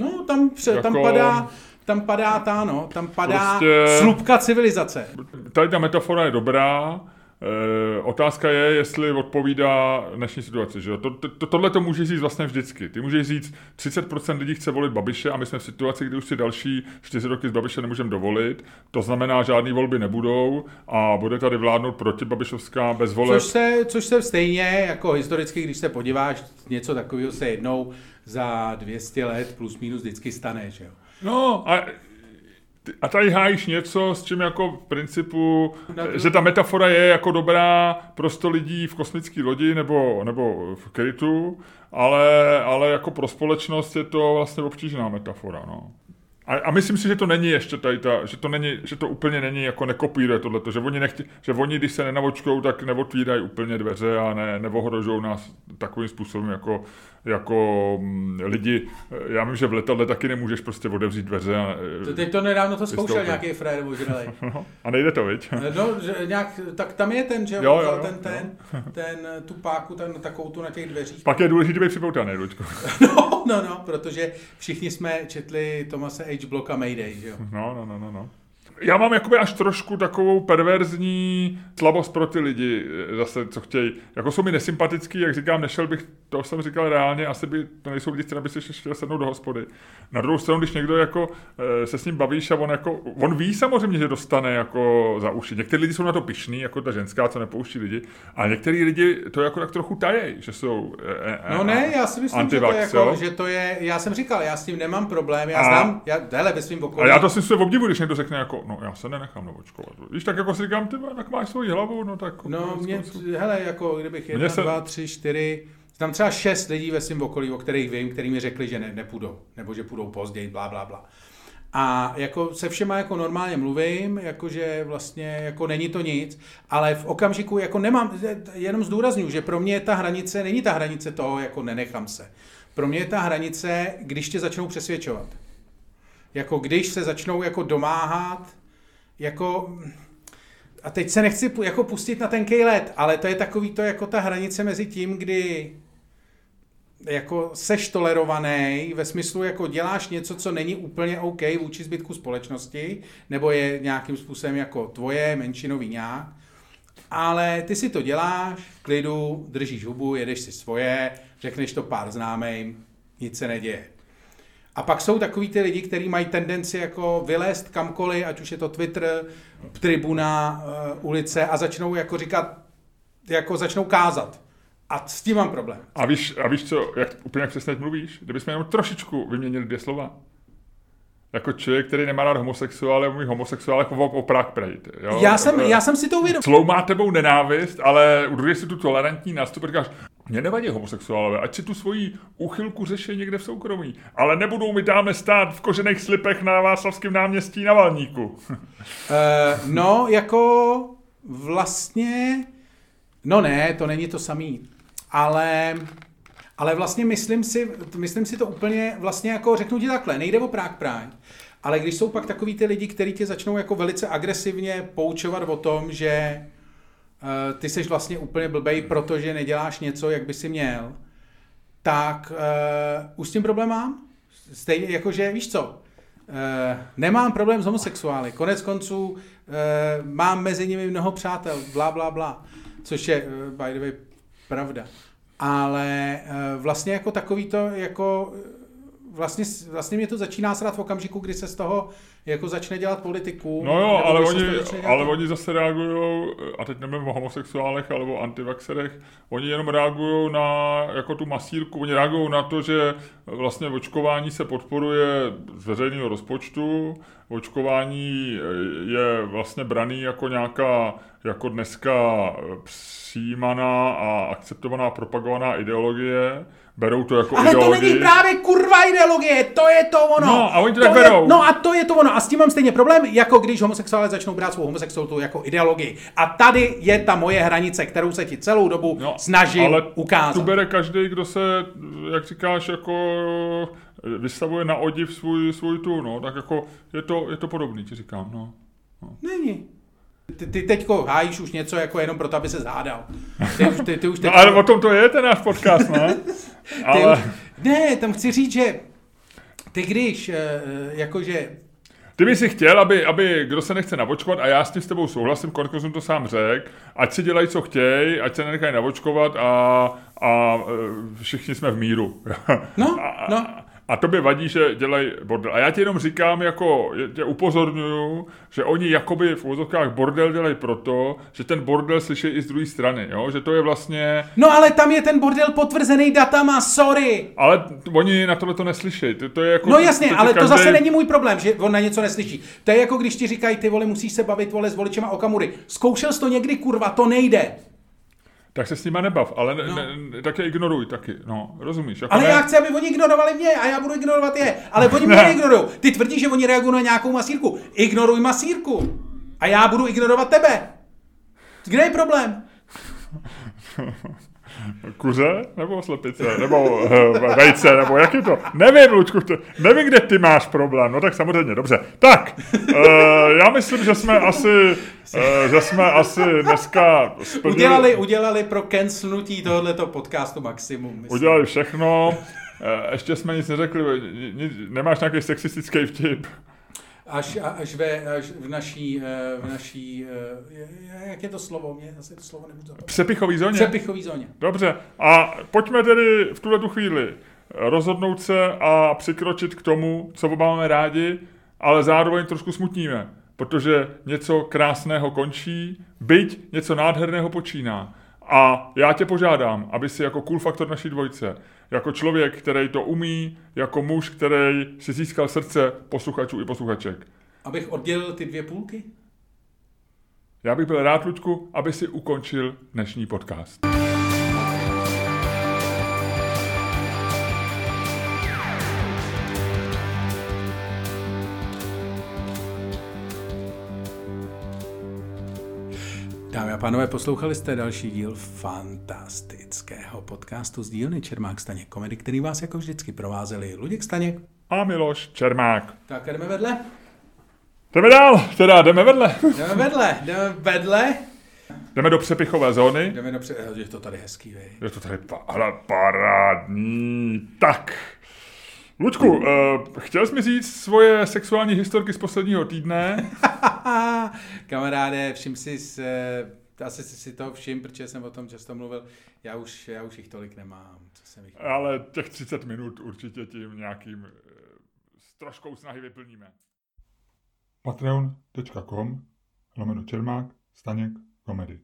No, tam, pře, jako... tam padá, tam padá ta, no, tam padá prostě... slupka civilizace. Tady ta metafora je dobrá, E, otázka je, jestli odpovídá dnešní situaci. Že? To, to, tohle to můžeš říct vlastně vždycky. Ty můžeš říct, 30% lidí chce volit Babiše a my jsme v situaci, kdy už si další 4 roky z Babiše nemůžeme dovolit. To znamená, žádné volby nebudou a bude tady vládnout proti Babišovská bez voleb. Což se, což se stejně, jako historicky, když se podíváš, něco takového se jednou za 200 let plus minus vždycky stane. Že jo? No a a tady hájíš něco, s čím jako v principu, že ta metafora je jako dobrá pro 100 lidí v kosmické lodi nebo, nebo v krytu, ale, ale jako pro společnost je to vlastně obtížná metafora. No. A, a myslím si, že to není ještě tady ta, že to, není, že to úplně není jako nekopíruje tohleto, že oni, nechti, že oni, když se nenavočkou, tak neotvírají úplně dveře a ne, nás takovým způsobem jako, jako mm, lidi. Já vím, že v letadle taky nemůžeš prostě otevřít dveře. A, to teď to nedávno to zkoušel nějaký frér ožralej. (laughs) no, a nejde to, viď? no, že nějak, tak tam je ten, že jo, jo, jo ten, ten, jo. ten, tu páku, ten, takovou tu na těch dveřích. Pak je důležité být připoutaný, Luďko. (laughs) no, no, no, protože všichni jsme četli Tomase H. Blocka Mayday, že jo? No, no, no, no, no já mám jakoby až trošku takovou perverzní slabost pro ty lidi, eh, zase, co chtějí. Jako jsou mi nesympatický, jak říkám, nešel bych, to jsem říkal reálně, asi by to nejsou lidi, kteří by si chtěl sednout do hospody. Na druhou stranu, když někdo jako eh, se s ním bavíš a on jako, on ví samozřejmě, že dostane jako za uši. Někteří lidi jsou na to pišní, jako ta ženská, co nepouští lidi, a některý lidi to jako tak trochu tajej, že jsou e, No ne, já si myslím, že to, je jako, že to je, já jsem říkal, já s tím nemám problém, já a, znám, já, hele, ve svým okolí. A já to si se obdivu, když někdo řekne jako, no já se nenechám naočkovat. Víš, tak jako si říkám, ty tak máš svoji hlavu, no tak... No mě, hele, jako kdybych jedna, se... dva, tři, čtyři, tam třeba šest lidí ve svém okolí, o kterých vím, který mi řekli, že ne, nepůjdou, nebo že půjdou později, bla, bla, bla. A jako se všema jako normálně mluvím, jakože vlastně jako není to nic, ale v okamžiku jako nemám, jenom zdůraznuju, že pro mě ta hranice není ta hranice toho, jako nenechám se. Pro mě je ta hranice, když tě začnou přesvědčovat. Jako když se začnou jako domáhat, jako a teď se nechci jako pustit na ten let, ale to je takový to jako ta hranice mezi tím, kdy jako seš tolerovaný, ve smyslu jako děláš něco, co není úplně OK vůči zbytku společnosti, nebo je nějakým způsobem jako tvoje menšinový nějak, ale ty si to děláš, v klidu, držíš hubu, jedeš si svoje, řekneš to pár známým, nic se neděje. A pak jsou takový ty lidi, kteří mají tendenci jako vylézt kamkoliv, ať už je to Twitter, tribuna, uh, ulice a začnou jako říkat, jako začnou kázat. A s tím mám problém. A víš, a víš co, jak úplně přesně mluvíš? Kdybychom jenom trošičku vyměnili dvě slova. Jako člověk, který nemá rád homosexuále, mluví homosexuál jako o, o Prague Pride. Jo? Já, jsem, já jsem si to uvědomil. Slou má tebou nenávist, ale udržíš si tu tolerantní nástup říkáš, mě nevadí homosexuálové, ať si tu svoji úchylku řeší někde v soukromí, ale nebudou mi dáme stát v kožených slipech na Václavském náměstí na Valníku. uh, (laughs) no, jako vlastně, no ne, to není to samý, ale, ale vlastně myslím si, myslím si to úplně, vlastně jako řeknu ti takhle, nejde o Prague Pride, ale když jsou pak takový ty lidi, kteří tě začnou jako velice agresivně poučovat o tom, že ty jsi vlastně úplně blbej, protože neděláš něco, jak by si měl, tak uh, už s tím problém mám. Stejně jako, že víš co, nemám problém s homosexuály. Konec konců e, mám mezi nimi mnoho přátel, bla, bla, bla. Což je, e, by the way, pravda. Ale e, vlastně jako takový to, jako vlastně, vlastně mě to začíná srát v okamžiku, kdy se z toho jako začne dělat politiku. No jo, ale oni, ale oni zase reagují, a teď nevím o homosexuálech, ale o antivaxerech, oni jenom reagují na jako tu masírku, oni reagují na to, že vlastně očkování se podporuje z veřejného rozpočtu, očkování je vlastně braný jako nějaká, jako dneska přijímaná a akceptovaná propagovaná ideologie, berou to jako Ale ideologii. to není právě kurva ideologie, to je to ono. No a oni to, to tak je, berou. No a to je to ono. A s tím mám stejně problém, jako když homosexuálé začnou brát svou homosexualitu jako ideologii. A tady je ta moje hranice, kterou se ti celou dobu no, snažím ale ukázat. tu bere každý, kdo se, jak říkáš, jako vystavuje na odiv svůj, svůj tu, no, tak jako je to, je to podobný, ti říkám, no. no. Není. Ty, ty teďko hájíš už něco jako jenom proto, aby se zádal. Ty už, ty, ty už (laughs) teďko... No ale o tom to je ten náš podcast, ne? (laughs) ale... Už... Ne, tam chci říct, že ty když, jakože ty by si chtěl, aby, aby kdo se nechce navočkovat, a já s tím s tebou souhlasím, konečně jsem to sám řekl, ať si dělají, co chtějí, ať se nenechají navočkovat a, a všichni jsme v míru. No, (laughs) no. A to by vadí, že dělají bordel. A já ti jenom říkám, jako tě upozorňuju, že oni jakoby v úzovkách bordel dělají proto, že ten bordel slyší i z druhé strany, jo? že to je vlastně... No ale tam je ten bordel potvrzený datama, sorry! Ale oni na tohle to neslyší. To, to je jako, no jasně, to, to ale každý... to zase není můj problém, že on na něco neslyší. To je jako když ti říkají, ty vole, musíš se bavit vole s voličema Okamury. Zkoušel jsi to někdy, kurva, to nejde tak se s nima nebav, ale ne, no. ne, tak je ignoruj taky, no, rozumíš? Jako ale ne... já chci, aby oni ignorovali mě a já budu ignorovat je, ale oni mě neignorují. Ty tvrdíš, že oni reagují na nějakou masírku. Ignoruj masírku a já budu ignorovat tebe. Kde je problém? (laughs) Kuře nebo slepice, nebo uh, vejce, nebo jak je to? Nevím, Lučku, to, nevím, kde ty máš problém. No tak samozřejmě, dobře. Tak, uh, já myslím, že jsme asi, uh, že jsme asi dneska splnili... Udělali, udělali pro cancelnutí tohoto podcastu maximum. Myslím. Udělali všechno. Ještě jsme nic neřekli, nic, nemáš nějaký sexistický vtip? Až, až, ve, až v naší, eh, v naší, eh, jak je to slovo, mě asi to slovo nebudu zapomínat. Přepichový zóně? Přepichový zóně. Dobře, a pojďme tedy v tuhle tu chvíli rozhodnout se a přikročit k tomu, co máme rádi, ale zároveň trošku smutníme, protože něco krásného končí, byť něco nádherného počíná. A já tě požádám, aby si jako cool faktor naší dvojce, jako člověk, který to umí, jako muž, který si získal srdce posluchačů i posluchaček. Abych oddělil ty dvě půlky? Já bych byl rád, Luďku, aby si ukončil dnešní podcast. Pánové, poslouchali jste další díl fantastického podcastu z dílny Čermák Staněk komedy, který vás jako vždycky provázeli Luděk Staněk a Miloš Čermák. Tak jdeme vedle? Jdeme dál, teda jdeme vedle. Jdeme vedle, jdeme vedle. Jdeme do přepichové zóny. Jdeme do pře... Je to tady hezký, vej. Je to tady parádní. Tak. Lučku, uh, chtěl jsi mi říct svoje sexuální historky z posledního týdne? (laughs) Kamaráde, všim si, s, asi si to všim, protože jsem o tom často mluvil, já už, já už jich tolik nemám. Co jsem jich Ale těch 30 minut určitě tím nějakým uh, s troškou snahy vyplníme. Patreon.com lomeno Čermák, Staněk, komedy.